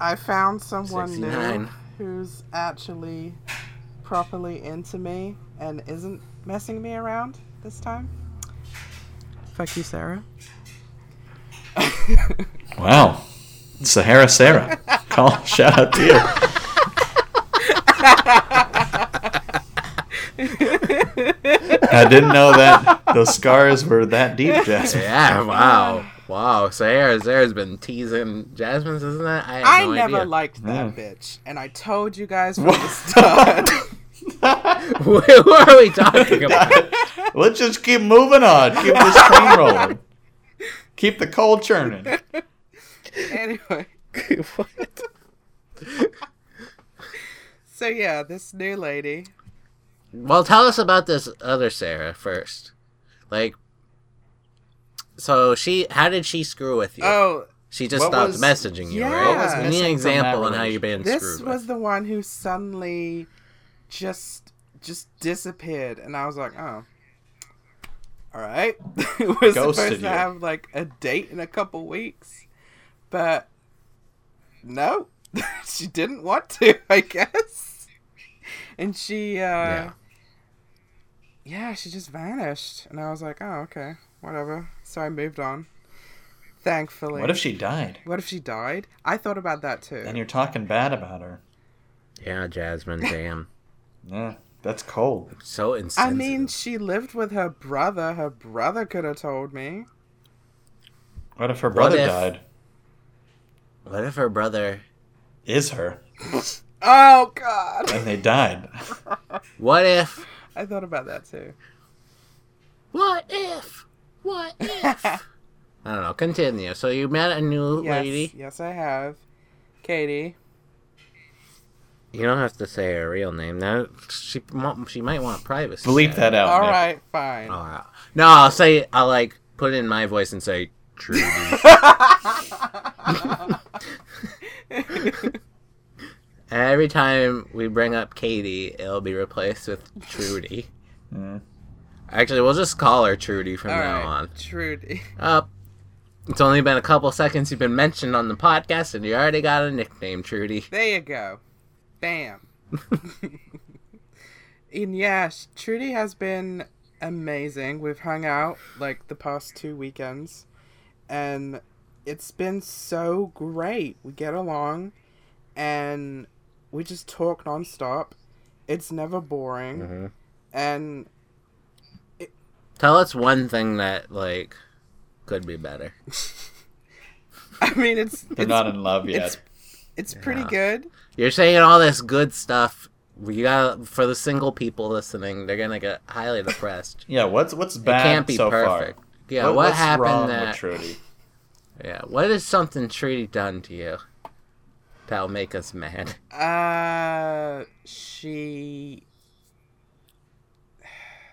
I found someone 69. new who's actually properly into me and isn't messing me around this time. Fuck you, Sarah. Wow. Sahara Sarah. Call shout out to you. I didn't know that those scars were that deep, Jasmine. Yeah, wow. Wow. Sarah, Sarah's been teasing Jasmine's, isn't it? I, had I no never idea. liked that Yeah. bitch, and I told you guys from the start. Who are we talking about? Let's just keep moving on. Keep this train rolling. Keep the coal churning. anyway, what? so yeah, this new lady. Well, tell us about this other Sarah first. Like, so she, how did she screw with you? Oh, she just what stopped was- messaging you, Yeah. right? What was We need an example on how you've been this screwed was with. the one who suddenly just just disappeared, and I was like, oh. All right, we're Ghosted supposed to you. have like a date in a couple weeks, but no, she didn't want to. I guess, and she, uh, Yeah. yeah, she just vanished, and I was like, oh, okay, whatever. So I moved on. Thankfully. What if she died? What if she died? I thought about that too. And you're talking bad about her. Yeah, Jasmine, damn. Yeah, that's cold. So insensitive. I mean, she lived with her brother. Her brother could have told me. What if her brother if- died? what if her brother. Is her? Oh God! And they died. What if. I thought about that too. What if? What if? I don't know. Continue. So you met a new yes, lady. yes, I have. Katie. You don't have to say her real name. Now she she might want privacy. Bleep that out. All Nick. right, fine. All right. No, I'll say I'll like put it in my voice and say Trudy. Every time we bring up Katie, it'll be replaced with Trudy. Mm. Actually, we'll just call her Trudy from All now right, on. Trudy. Up. It's only been a couple seconds you've been mentioned on the podcast, and you already got a nickname, Trudy. There you go. Bam. and yeah, Trudy has been amazing. We've hung out like the past two weekends, and it's been so great. We get along, and we just talk nonstop. It's never boring, hmm and Tell us one thing that like could be better. I mean, it's They're it's, not in love yet. it's it's pretty good. You're saying all this good stuff. We got for the single people listening. They're gonna get highly depressed. Yeah, what's what's It bad can't be so perfect. far? Yeah, What- what, happened wrong that? with Trudy? Yeah, what is something Trudy done to you that'll make us mad? Uh, she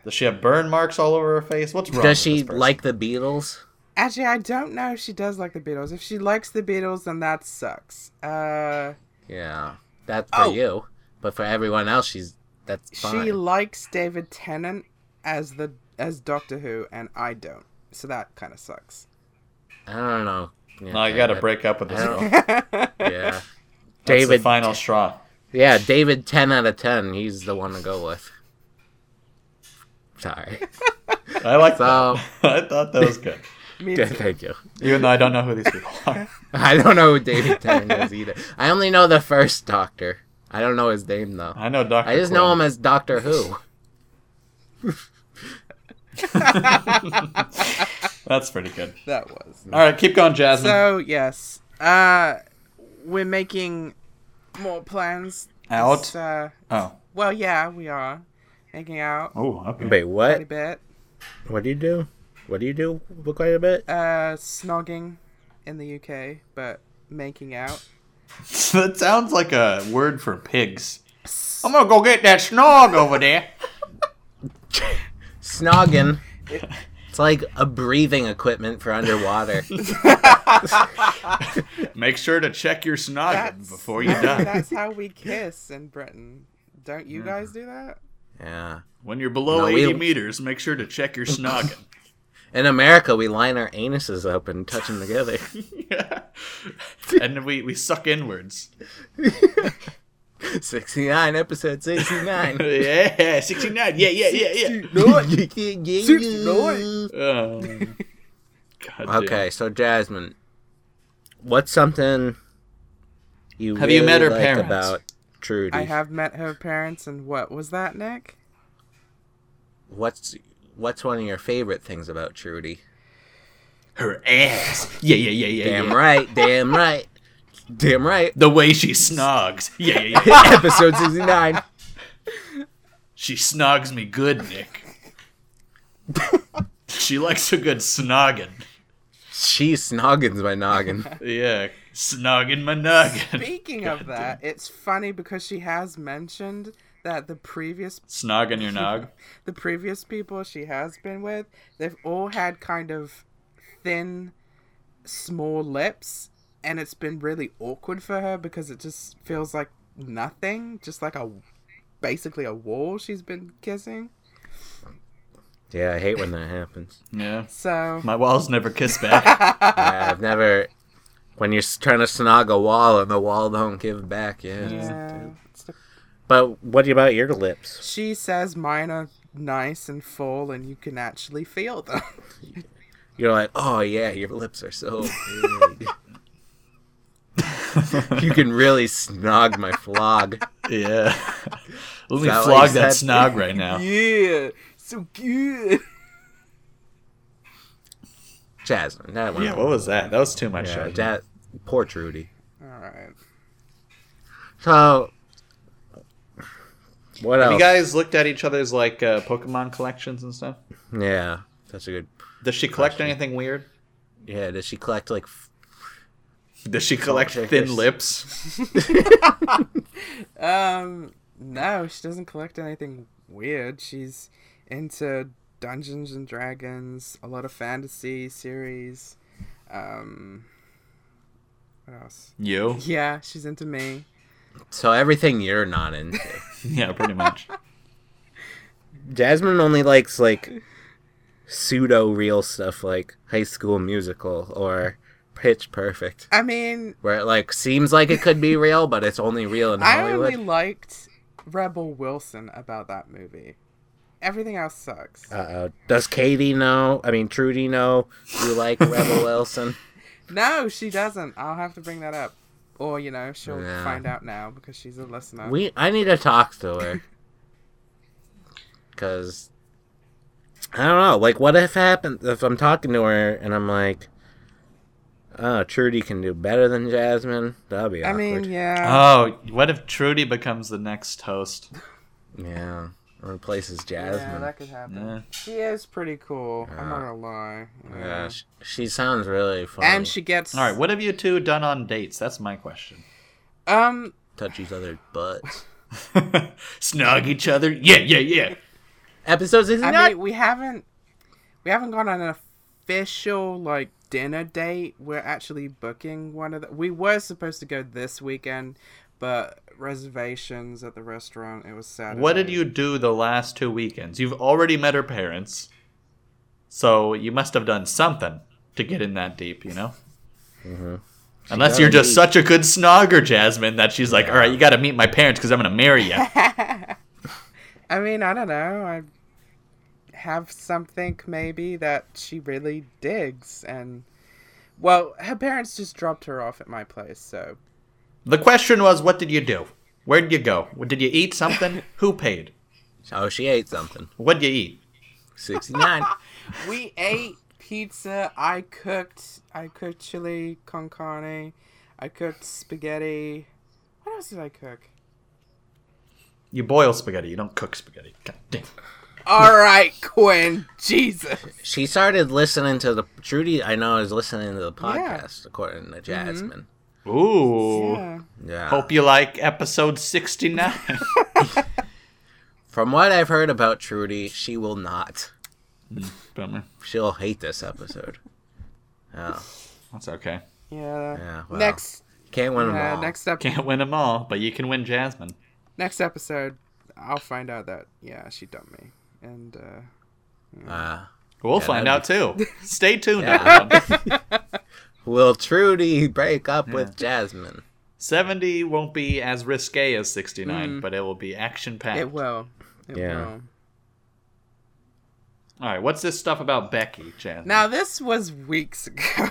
Does she have burn marks all over her face? What's wrong? Does with she this like the Beatles? Actually, I don't know if she does like the Beatles. If she likes the Beatles, then that sucks. Uh, Yeah, that's for Oh. you, but for everyone else, she's that's fine. she likes David Tennant as the as Doctor Who, and I don't. So that kind of sucks. I don't know. Yeah, No, you got to break up with this I girl. don't- That's Yeah, the David. final straw. Yeah, David. Ten out of ten. He's the one to go with. Sorry. I like So- that. I thought that was good. Me Good, thank you. Even though I don't know who these people are. I don't know who David Tennant is either. I only know the first Doctor. I don't know his name though. I know Doctor. I just know him as Doctor Who. That's pretty good. that was. All right, keep going, Jasmine. So yes, uh, we're making more plans. Out? This, uh, oh. well, yeah, we are making out Oh, okay. Wait, quite a what? bit. What do you do? What do you do? Quite a bit. Uh, snogging in the UK, but making out. that sounds like a word for pigs. I'm gonna go get that snog over there. Snogging. It's like a breathing equipment for underwater. Make sure to check your snogging That's- before you die. That's how we kiss in Britain. Don't you guys do that? yeah. When you're below No, we- 80 meters, make sure to check your snogging. In America, we line our anuses up and touch them together. yeah. And we, we suck inwards. 69, episode 69. yeah, 69. Yeah, yeah, yeah, yeah. Oh. God damn. Okay, so Jasmine, what's something you Have you met her like parents? about Trudy? I have met her parents, and what was that, Nick? What's what's one of your favorite things about Trudy? Her ass. Yeah, yeah, yeah, yeah. Damn yeah. right, damn right, damn right. The way she snogs. Yeah, yeah, yeah. Episode 69. She snogs me good, Nick. she likes a good snogging. She snoggins my noggin. Yeah, snogging my noggin. Speaking of that, it's funny because she has mentioned that the previous Snogging your nog. the previous people she has been with, they've all had kind of thin, small lips, and it's been really awkward for her because it just feels like nothing, just like a basically a wall she's been kissing. Yeah, I hate when that happens. Yeah. So My walls never kiss back. Yeah, I've never. When you're trying to snog a wall and the wall don't give back, yeah. yeah, it's the- But what about your lips? she says mine are nice and full, and you can actually feel them. You're like, oh yeah, your lips are so big. you can really snog my flog. yeah. Let me that flog that said? snog right now. yeah, so good. Jasmine, that one. Yeah, what was that? That was too much. Yeah, shit. that poor Trudy. All right. So, what Have else? you guys looked at each other's like uh, Pokemon collections and stuff? yeah, that's a good. Does she collect Question. anything weird? Yeah, does she collect like? f- Does she collect shakers. thin lips? Um, no, she doesn't collect anything weird. She's into Dungeons and Dragons, a lot of fantasy series. Um, what else? You? Yeah, she's into me. So everything you're not into. Yeah, pretty much. Jasmine only likes like pseudo real stuff like High School Musical or Pitch Perfect, I mean, where it like seems like it could be real, but it's only real in Hollywood. I only liked Rebel Wilson about that movie. Everything else sucks. Uh-oh. Does Katie know? I mean, Trudy know you like Rebel Wilson? No, she doesn't. I'll have to bring that up. Or, you know, she'll Yeah. find out now because she's a listener. We I need to talk to her because I don't know. Like, what if happens if I'm talking to her and I'm like, "Oh, Trudy can do better than Jasmine." That'd be I awkward. mean, yeah. Oh, what if Trudy becomes the next host? yeah, replaces Jasmine. yeah, Jasmine. that could happen. Yeah. She is pretty cool. I'm not gonna lie. Yeah, she, she sounds really funny. and she gets All right, what have you two done on dates? That's my question. um touch each other's butts. snug each other? Yeah, yeah, yeah. Episodes is I not. mean we haven't we haven't gone on an official like dinner date. We're actually booking one of the we were supposed to go this weekend, but reservations at the restaurant it was Saturday. What did you do the last two weekends? You've already met her parents, so you must have done something to get in that deep, you know? Unless gotta you're just meet- such a good snogger, Jasmine, that she's like, all right, you got to meet my parents because I'm going to marry you. I mean, I don't know. I have something maybe that she really digs and well, her parents just dropped her off at my place, so the question was, what did you do? Where did you go? Did you eat something? Who paid? Oh, she ate something. What did you eat? 69. we ate pizza. I cooked. I cooked chili con carne. I cooked spaghetti. What else did I cook? You boil spaghetti. You don't cook spaghetti. God damn. All right, Quinn. Jesus. She started listening to the Trudy. I know is listening to the podcast, according to Jasmine. Mm-hmm. Ooh. Yeah. Yeah. Hope you like episode 69. From what I've heard about Trudy, she will not. Bummer. She'll hate this episode. Oh, That's okay. Yeah. yeah. Well, Next. can't win them Yeah, all. next up. Can't win them all, but you can win Jasmine. Next episode, I'll find out that yeah, she dumped me, and uh, Uh, We'll Yeah, find out that'd too. Stay tuned, Yeah. everyone. Will Trudy break up with Jasmine? 70 won't be as risque as 69, hmm. but it will be action packed. it will. It Yeah. will. All right, what's this stuff about Becky, Jasmine? Now this was weeks ago.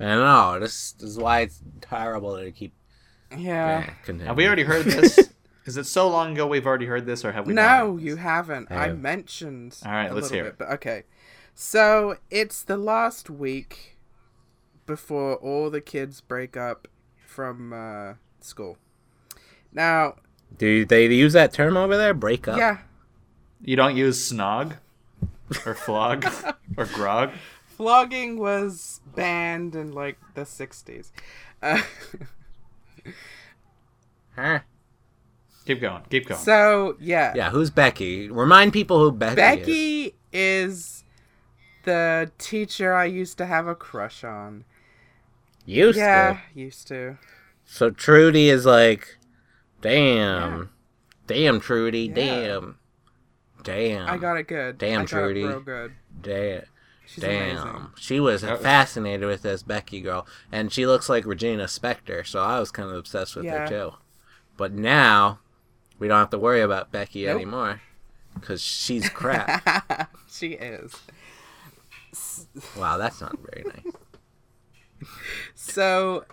I know. This, this is why it's terrible to keep. yeah. Yeah, have we already heard this? Is it so long ago we've already heard this, or have we? No, heard you haven't. I have. mentioned. All right, a let's little hear bit, it. But okay, so it's the last week before all the kids break up from uh, school. Now, Do they use that term over there? Break up. yeah, You don't use snog, or flog, or grog. flogging was banned in like the '60s. Uh, Huh? Keep going. Keep going. so yeah, Yeah. Who's Becky? Remind people who Becky, is. Becky is the teacher I used to have a crush on. Used yeah, to. Yeah, used to. So Trudy is like, damn, damn Trudy, Yeah. damn, damn. I got it good. Damn, I got Trudy. it real good. damn. She's Damn. amazing. She was was- fascinated with this Becky girl. And she looks like Regina Spektor, so I was kind of obsessed with Yeah. her too. But now, we don't have to worry about Becky Nope. anymore. Because she's crap. she is. Wow, that's not very nice. So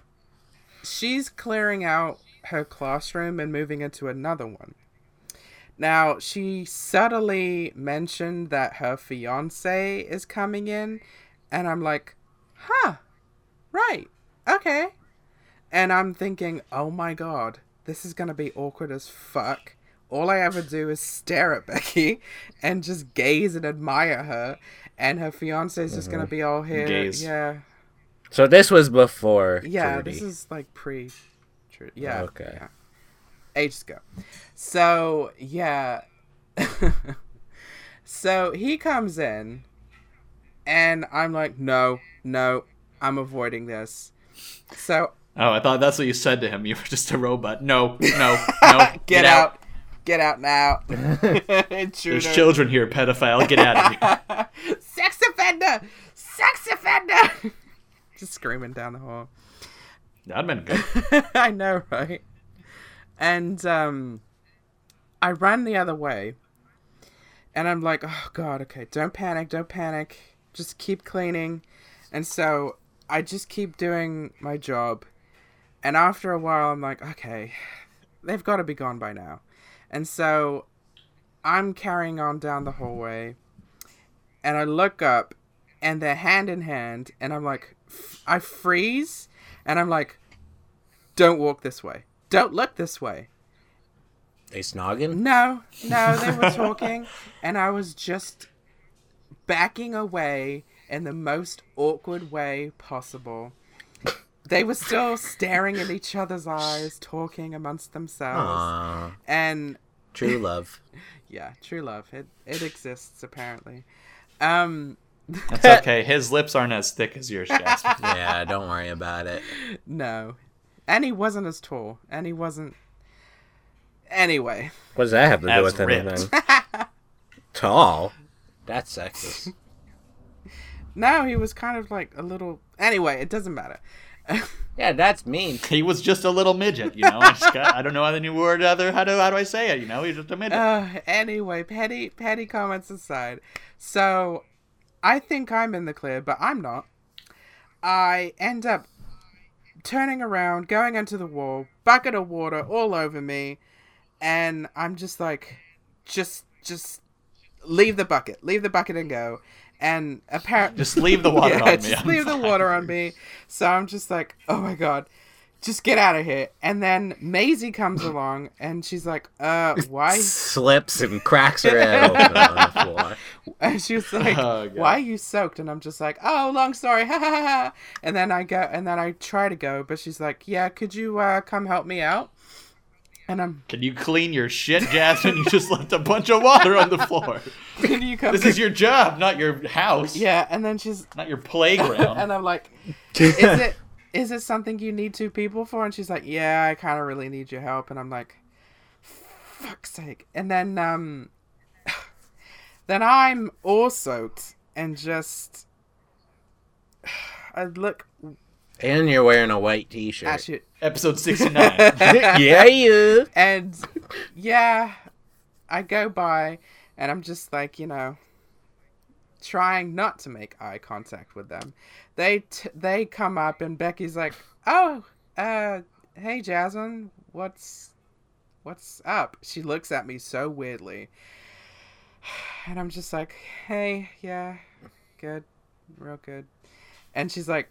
she's clearing out her classroom and moving into another one. Now, she subtly mentioned that her fiance is coming in, and I'm like, huh, right, okay. And I'm thinking, oh my god, this is gonna be awkward as fuck. All I ever do is stare at Becky and just gaze and admire her, and her fiance is just gonna mm-hmm. be all here. Gaze. Yeah, So this was before yeah, Trudy. this is like pre. Tru- Yeah. Okay. Yeah. Ages ago. So yeah. so he comes in, and I'm like, no, no, I'm avoiding this. So Oh, I thought that's what you said to him. You were just a robot. No, no, no. get, out. get out now. There's children here, pedophile. Get out of here. Sex offender, sex offender. Just screaming down the hall. That'd been good. I know, right? And um I ran the other way. And I'm like, "Oh god, okay, don't panic, don't panic. Just keep cleaning." And so I just keep doing my job. And after a while I'm like, "Okay, they've got to be gone by now." And so I'm carrying on down the hallway. And I look up and they're hand in hand and I'm like f- I freeze and I'm like don't walk this way. Don't look this way. They snogging? No, no, they were talking, and I was just backing away in the most awkward way possible. They were still staring in each other's eyes, talking amongst themselves, Aww. and True love. yeah, true love. It it exists apparently. Um, That's okay. His lips aren't as thick as yours, Jasmine. yeah, don't worry about it. no, and he wasn't as tall, and he wasn't. Anyway, What does that have to do with ripped. anything? Tall? That's sexist. no, he was kind of like a little. Anyway, it doesn't matter. Yeah, that's mean. He was just a little midget, you know. I, just got, I don't know any new word other. How do how do I say it? You know, he's just a midget. Uh, anyway, petty petty comments aside, so I think I'm in the clear, but I'm not. I end up turning around, going into the wall, bucket of water all over me, and I'm just like, just just leave the bucket, leave the bucket and go. And apparently, Just leave the water yeah, on me. just I'm leave the water on me. So I'm just like, oh my god, just get out of here. And then Maisie comes along and she's like, uh, why? Slips and cracks her head open on the floor. And she's like, Oh, why are you soaked? And I'm just like, oh, long story, ha ha ha. ha. And then I go, and then I try to go, but she's like, yeah, could you uh, come help me out? And I'm, Can you clean your shit, Jasmine? You just left a bunch of water on the floor. can you come? This is your job, not your house. yeah. And then she's, Not your playground. and I'm like, is it is it something you need two people for? And she's like, yeah, I kind of really need your help. And I'm like, fuck's sake. And then um, then I'm all soaked and just I look And you're wearing a white t-shirt. at you Episode 69. yeah, you. and yeah, I go by and I'm just like, you know, trying not to make eye contact with them. They t- they come up and Becky's like, "Oh, uh, hey Jasmine, what's what's up?" She looks at me so weirdly. And I'm just like, "Hey, yeah, good. Real good." And she's like,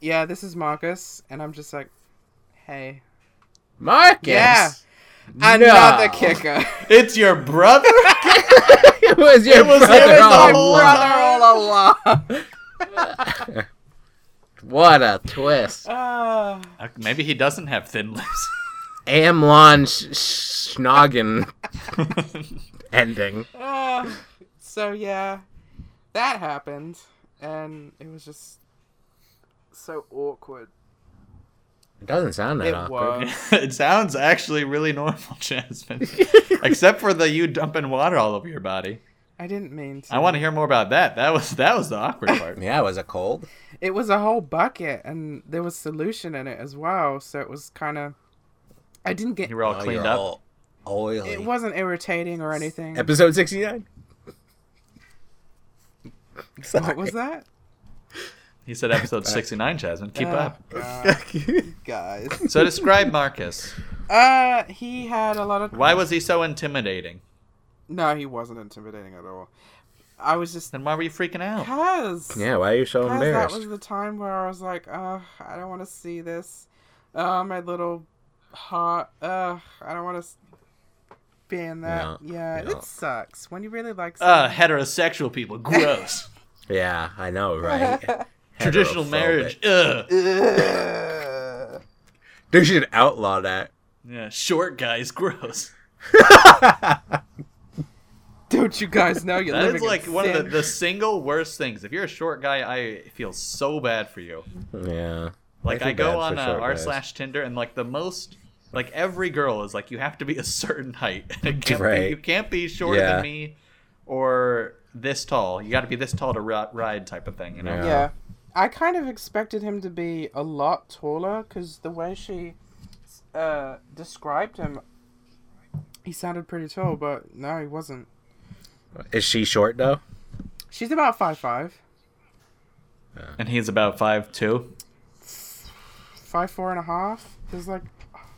"Yeah, this is Marcus." And I'm just like, "Hey." Marcus. Yeah. Another No. kicker. it's your brother? it was your It was- brother was all my along. brother all along. What a twist. Ah. Uh, Maybe he doesn't have thin lips. Amlon sh- Schnoggin ending. Ah. so yeah, that happened, and it was just so awkward. It doesn't sound that It awkward. it sounds actually really normal, Jasmine. Except for the you dumping water all over your body. I didn't mean to. I want to hear more about that. That was that was the awkward part. Yeah, it was it cold? It was a whole bucket, and there was solution in it as well. So it was kind of. I didn't get. You were all Oh, cleaned you're up. all oily. It wasn't irritating or anything. Episode 69. What was that? He said episode 69, Jasmine. Keep Oh, up. God, guys. So describe Marcus. Uh, he had a lot of. Why was he so intimidating? No, he wasn't intimidating at all. I was just Then why were you freaking out? Cause Yeah, why are you so Cause that was the time where I was like, uh, I don't want to see this. Uh, my little heart. Uh, I don't want to be in that. Yeah, Yeah, yeah. it sucks when you really like. Uh, heterosexual people. Gross. Yeah, I know, right? Traditional marriage. Ugh. Ugh. They should outlaw that. Yeah, short guys. Gross. don't you guys know you're That living is like in one of sin? the, the single worst things. If you're a short guy, I feel so bad for you. Yeah. Like I I, feel go bad on uh, short r guys. slash Tinder and like the most like every girl is like you have to be a certain height. And it can't be, Right. you can't be shorter Yeah. than me or this tall. You got to be this tall to ri- ride type of thing. You know. Yeah. Yeah, I kind of expected him to be a lot taller because the way she uh, described him, he sounded pretty tall, but no, he wasn't. Is she short though? She's about five five, And he's about five two. five four and a half. There's like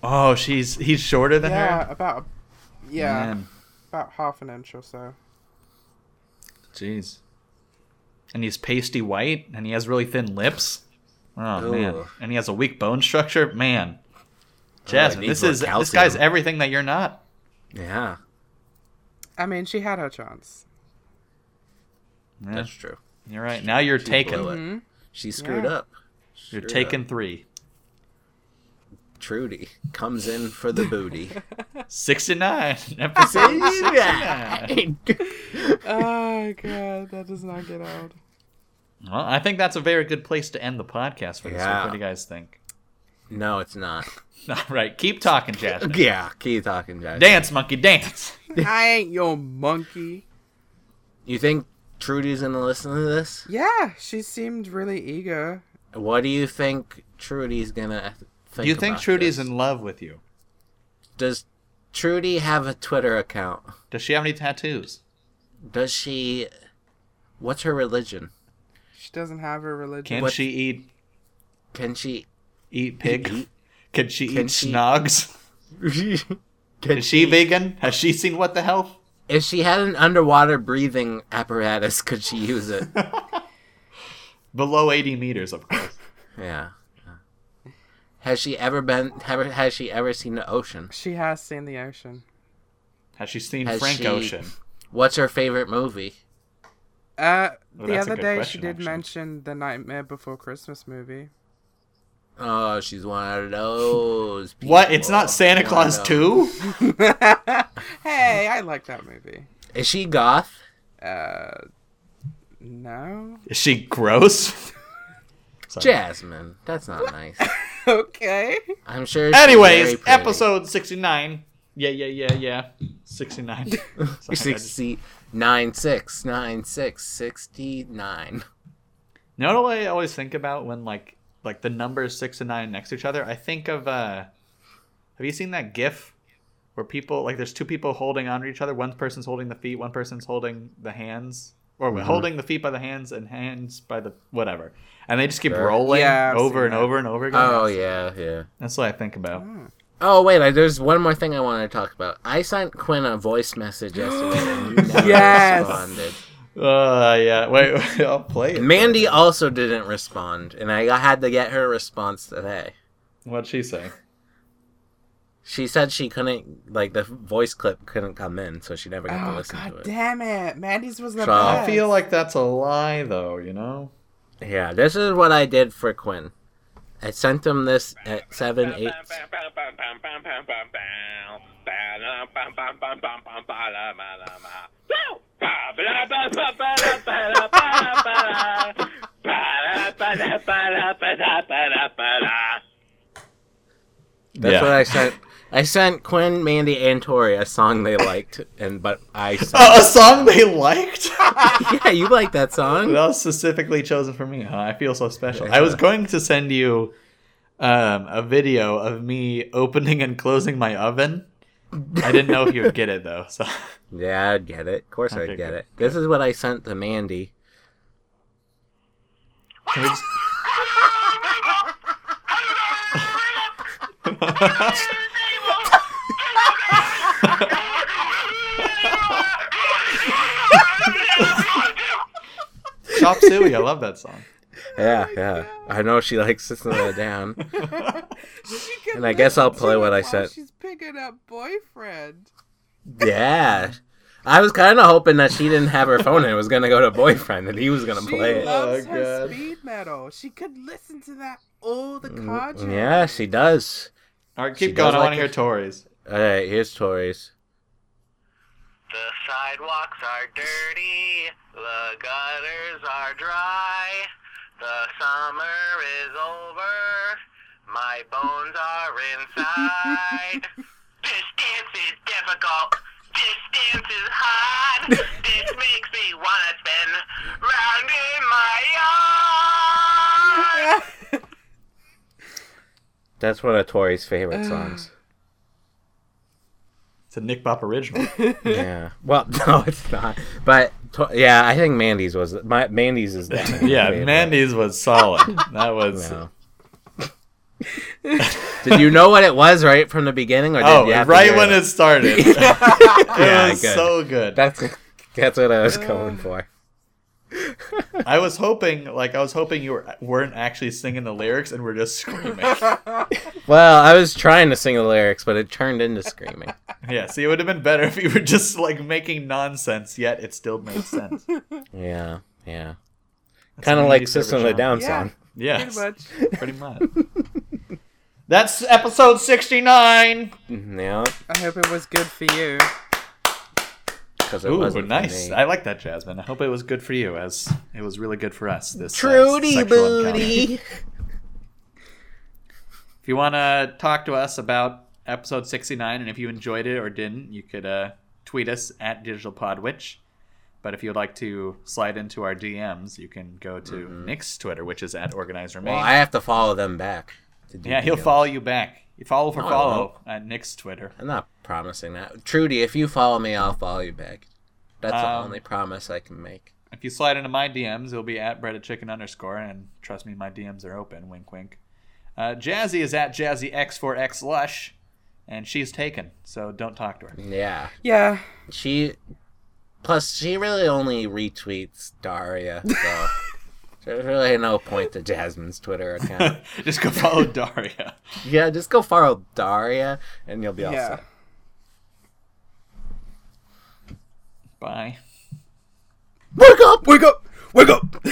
Oh, she's he's shorter than yeah, her. about yeah, Man, about half an inch or so. jeez. And he's pasty white, and he has really thin lips. Oh man, and he has a weak bone structure. Man, Jasmine, needs this more is this guy's everything that you're not. Yeah, I mean, she had her chance. Yeah, that's true. you're right. Now you're She taken. blew it. Mhm. She screwed Yeah. up. You're Screwed taken up. three. Trudy comes in for the booty. 69. Episode 69. oh god, that does not get old. Well, I think that's a very good place to end the podcast for this Yeah. week. What do you guys think? no, it's not. All right, keep talking, Jasmine. Yeah, keep talking, Jack. Dance, monkey, dance. I ain't your monkey. You think Trudy's gonna listen to this? Yeah, she seemed really eager. What do you think Trudy's gonna think? Do you think about Trudy's this? in love with you? Does Trudy have a Twitter account? Does she have any tattoos? Does she? What's her religion? She doesn't have her religion. Can What- she eat Can she? eat pig? Eat? Can she Can eat she- snogs? Can Is she vegan? Has she seen What the Health? If she had an underwater breathing apparatus, could she use it? Below 80 meters, of course. yeah. Has she ever been? Ever, has she ever seen the ocean? She has seen the ocean. Has she seen Has Frank she- Ocean? What's her favorite movie? Uh, Well, the other day question, she did actually. mention the Nightmare Before Christmas movie. Oh, she's one of those. What? It's not. Santa One Claus of 2? hey, I like that movie. Is she goth? Uh, no. Is she gross? Jasmine. That's not nice. okay. I'm sure. Anyways, episode 69. Yeah, yeah, yeah, yeah. 69. Sorry, I just- Sixty nine six nine six sixty nine. You know what I always think about when like like the numbers six and nine next to each other? I think of uh have you seen that GIF where people like there's two people holding onto each other, one person's holding the feet, one person's holding the hands. Or Mm-hmm. holding the feet by the hands and hands by the whatever. And they just keep Sure. rolling Yeah, over and that. over and over again. Oh yeah, yeah. That's what I think about. Oh wait, I, there's one more thing I wanted to talk about. I sent Quinn a voice message yesterday, and you never Yes! responded. Uh yeah. Wait, wait, I'll play it. Mandy also didn't respond, and I had to get her response today. What'd she say? She said she couldn't, like the voice clip couldn't come in, so she never got to Oh listen god to it. damn it! Mandy's was the So- best. I feel like that's a lie though, you know? Yeah, this is what I did for Quinn. I sent him this at seven eight. That's Yeah. what I sent. I sent Quinn, Mandy, and Tori a song they liked, and but I sent. Uh, a song they liked? yeah, you like that song? that was specifically chosen for me. Huh? I feel so special. I was going to send you um, a video of me opening and closing my oven. I didn't know if you would get it though. So Yeah, I'd get it. Of course, Okay, I'd get good, it. This is what I sent to Mandy. Can Chop Suey, I love that song. Yeah, yeah. I know she likes sitting slow it down. She And I guess I'll play what I said. She's picking up boyfriend. Yeah. I was kind of hoping that she didn't have her phone and it was gonna go to boyfriend and he was gonna She play it. loves Oh, her God. speed metal. She could listen to that all the car journeys. Mm, Yeah, she does. All right, She keep going. does I like want to hear. Tori's. All right, here's Tori's. The sidewalks are dirty, the gutters are dry, the summer is over, my bones are inside. this dance is difficult, this dance is hard, this makes me wanna spin round in my yard. That's one of Tori's favorite songs. It's a Nick Bop original. yeah. Well, no, it's not. But to- yeah, I think Mandy's was my Mandy's is yeah, favorite. Mandy's was solid. That was. No. did you know what it was right from the beginning, or did Oh, you have to right when it? it started. it Yeah, was good. so good. That's that's what I was uh, going for. I was hoping, like, I was hoping you were, weren't actually singing the lyrics and were just screaming. Well, I was trying to sing the lyrics, but it turned into screaming. yeah, see, it would have been better if you were just like making nonsense, yet it still made sense. Yeah, yeah. Kind of like Mandy System of the favorite Down Yeah. song. Yes, Pretty much. pretty much. That's episode sixty-nine. Mhm, Yeah, I hope it was good for you. Because it Ooh, wasn't for nice. me. I like that, Jasmine. I hope it was good for you, as it was really good for us. This uh, Trudy sexual encounter. booty. If you want to talk to us about episode 69 and if you enjoyed it or didn't, you could uh, tweet us at Digital DigitalPodWitch. But if you'd like to slide into our DMs, you can go to Nick's Twitter, which is at Organized Remain. Well, I have to follow them back. To do yeah, he'll deals. follow you back. You follow for No, follow at Nick's Twitter. I'm not promising that. Trudy, if you follow me, I'll follow you back. That's the Um, only promise I can make. If you slide into my DMs, it'll be at breaded chicken underscore, and trust me, my DMs are open. Wink, wink. Uh, Jazzy is at JazzyX4X Lush. and she's taken. So don't talk to her. Yeah. Yeah. She plus she really only retweets Daria, so there's really no point to Jasmine's Twitter account. just go follow Daria. yeah, just go follow Daria and you'll be all Yeah. set. Bye. Wake up! Wake up! Wake up!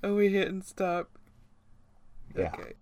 Are oh, we hitting stop? Yeah. Okay.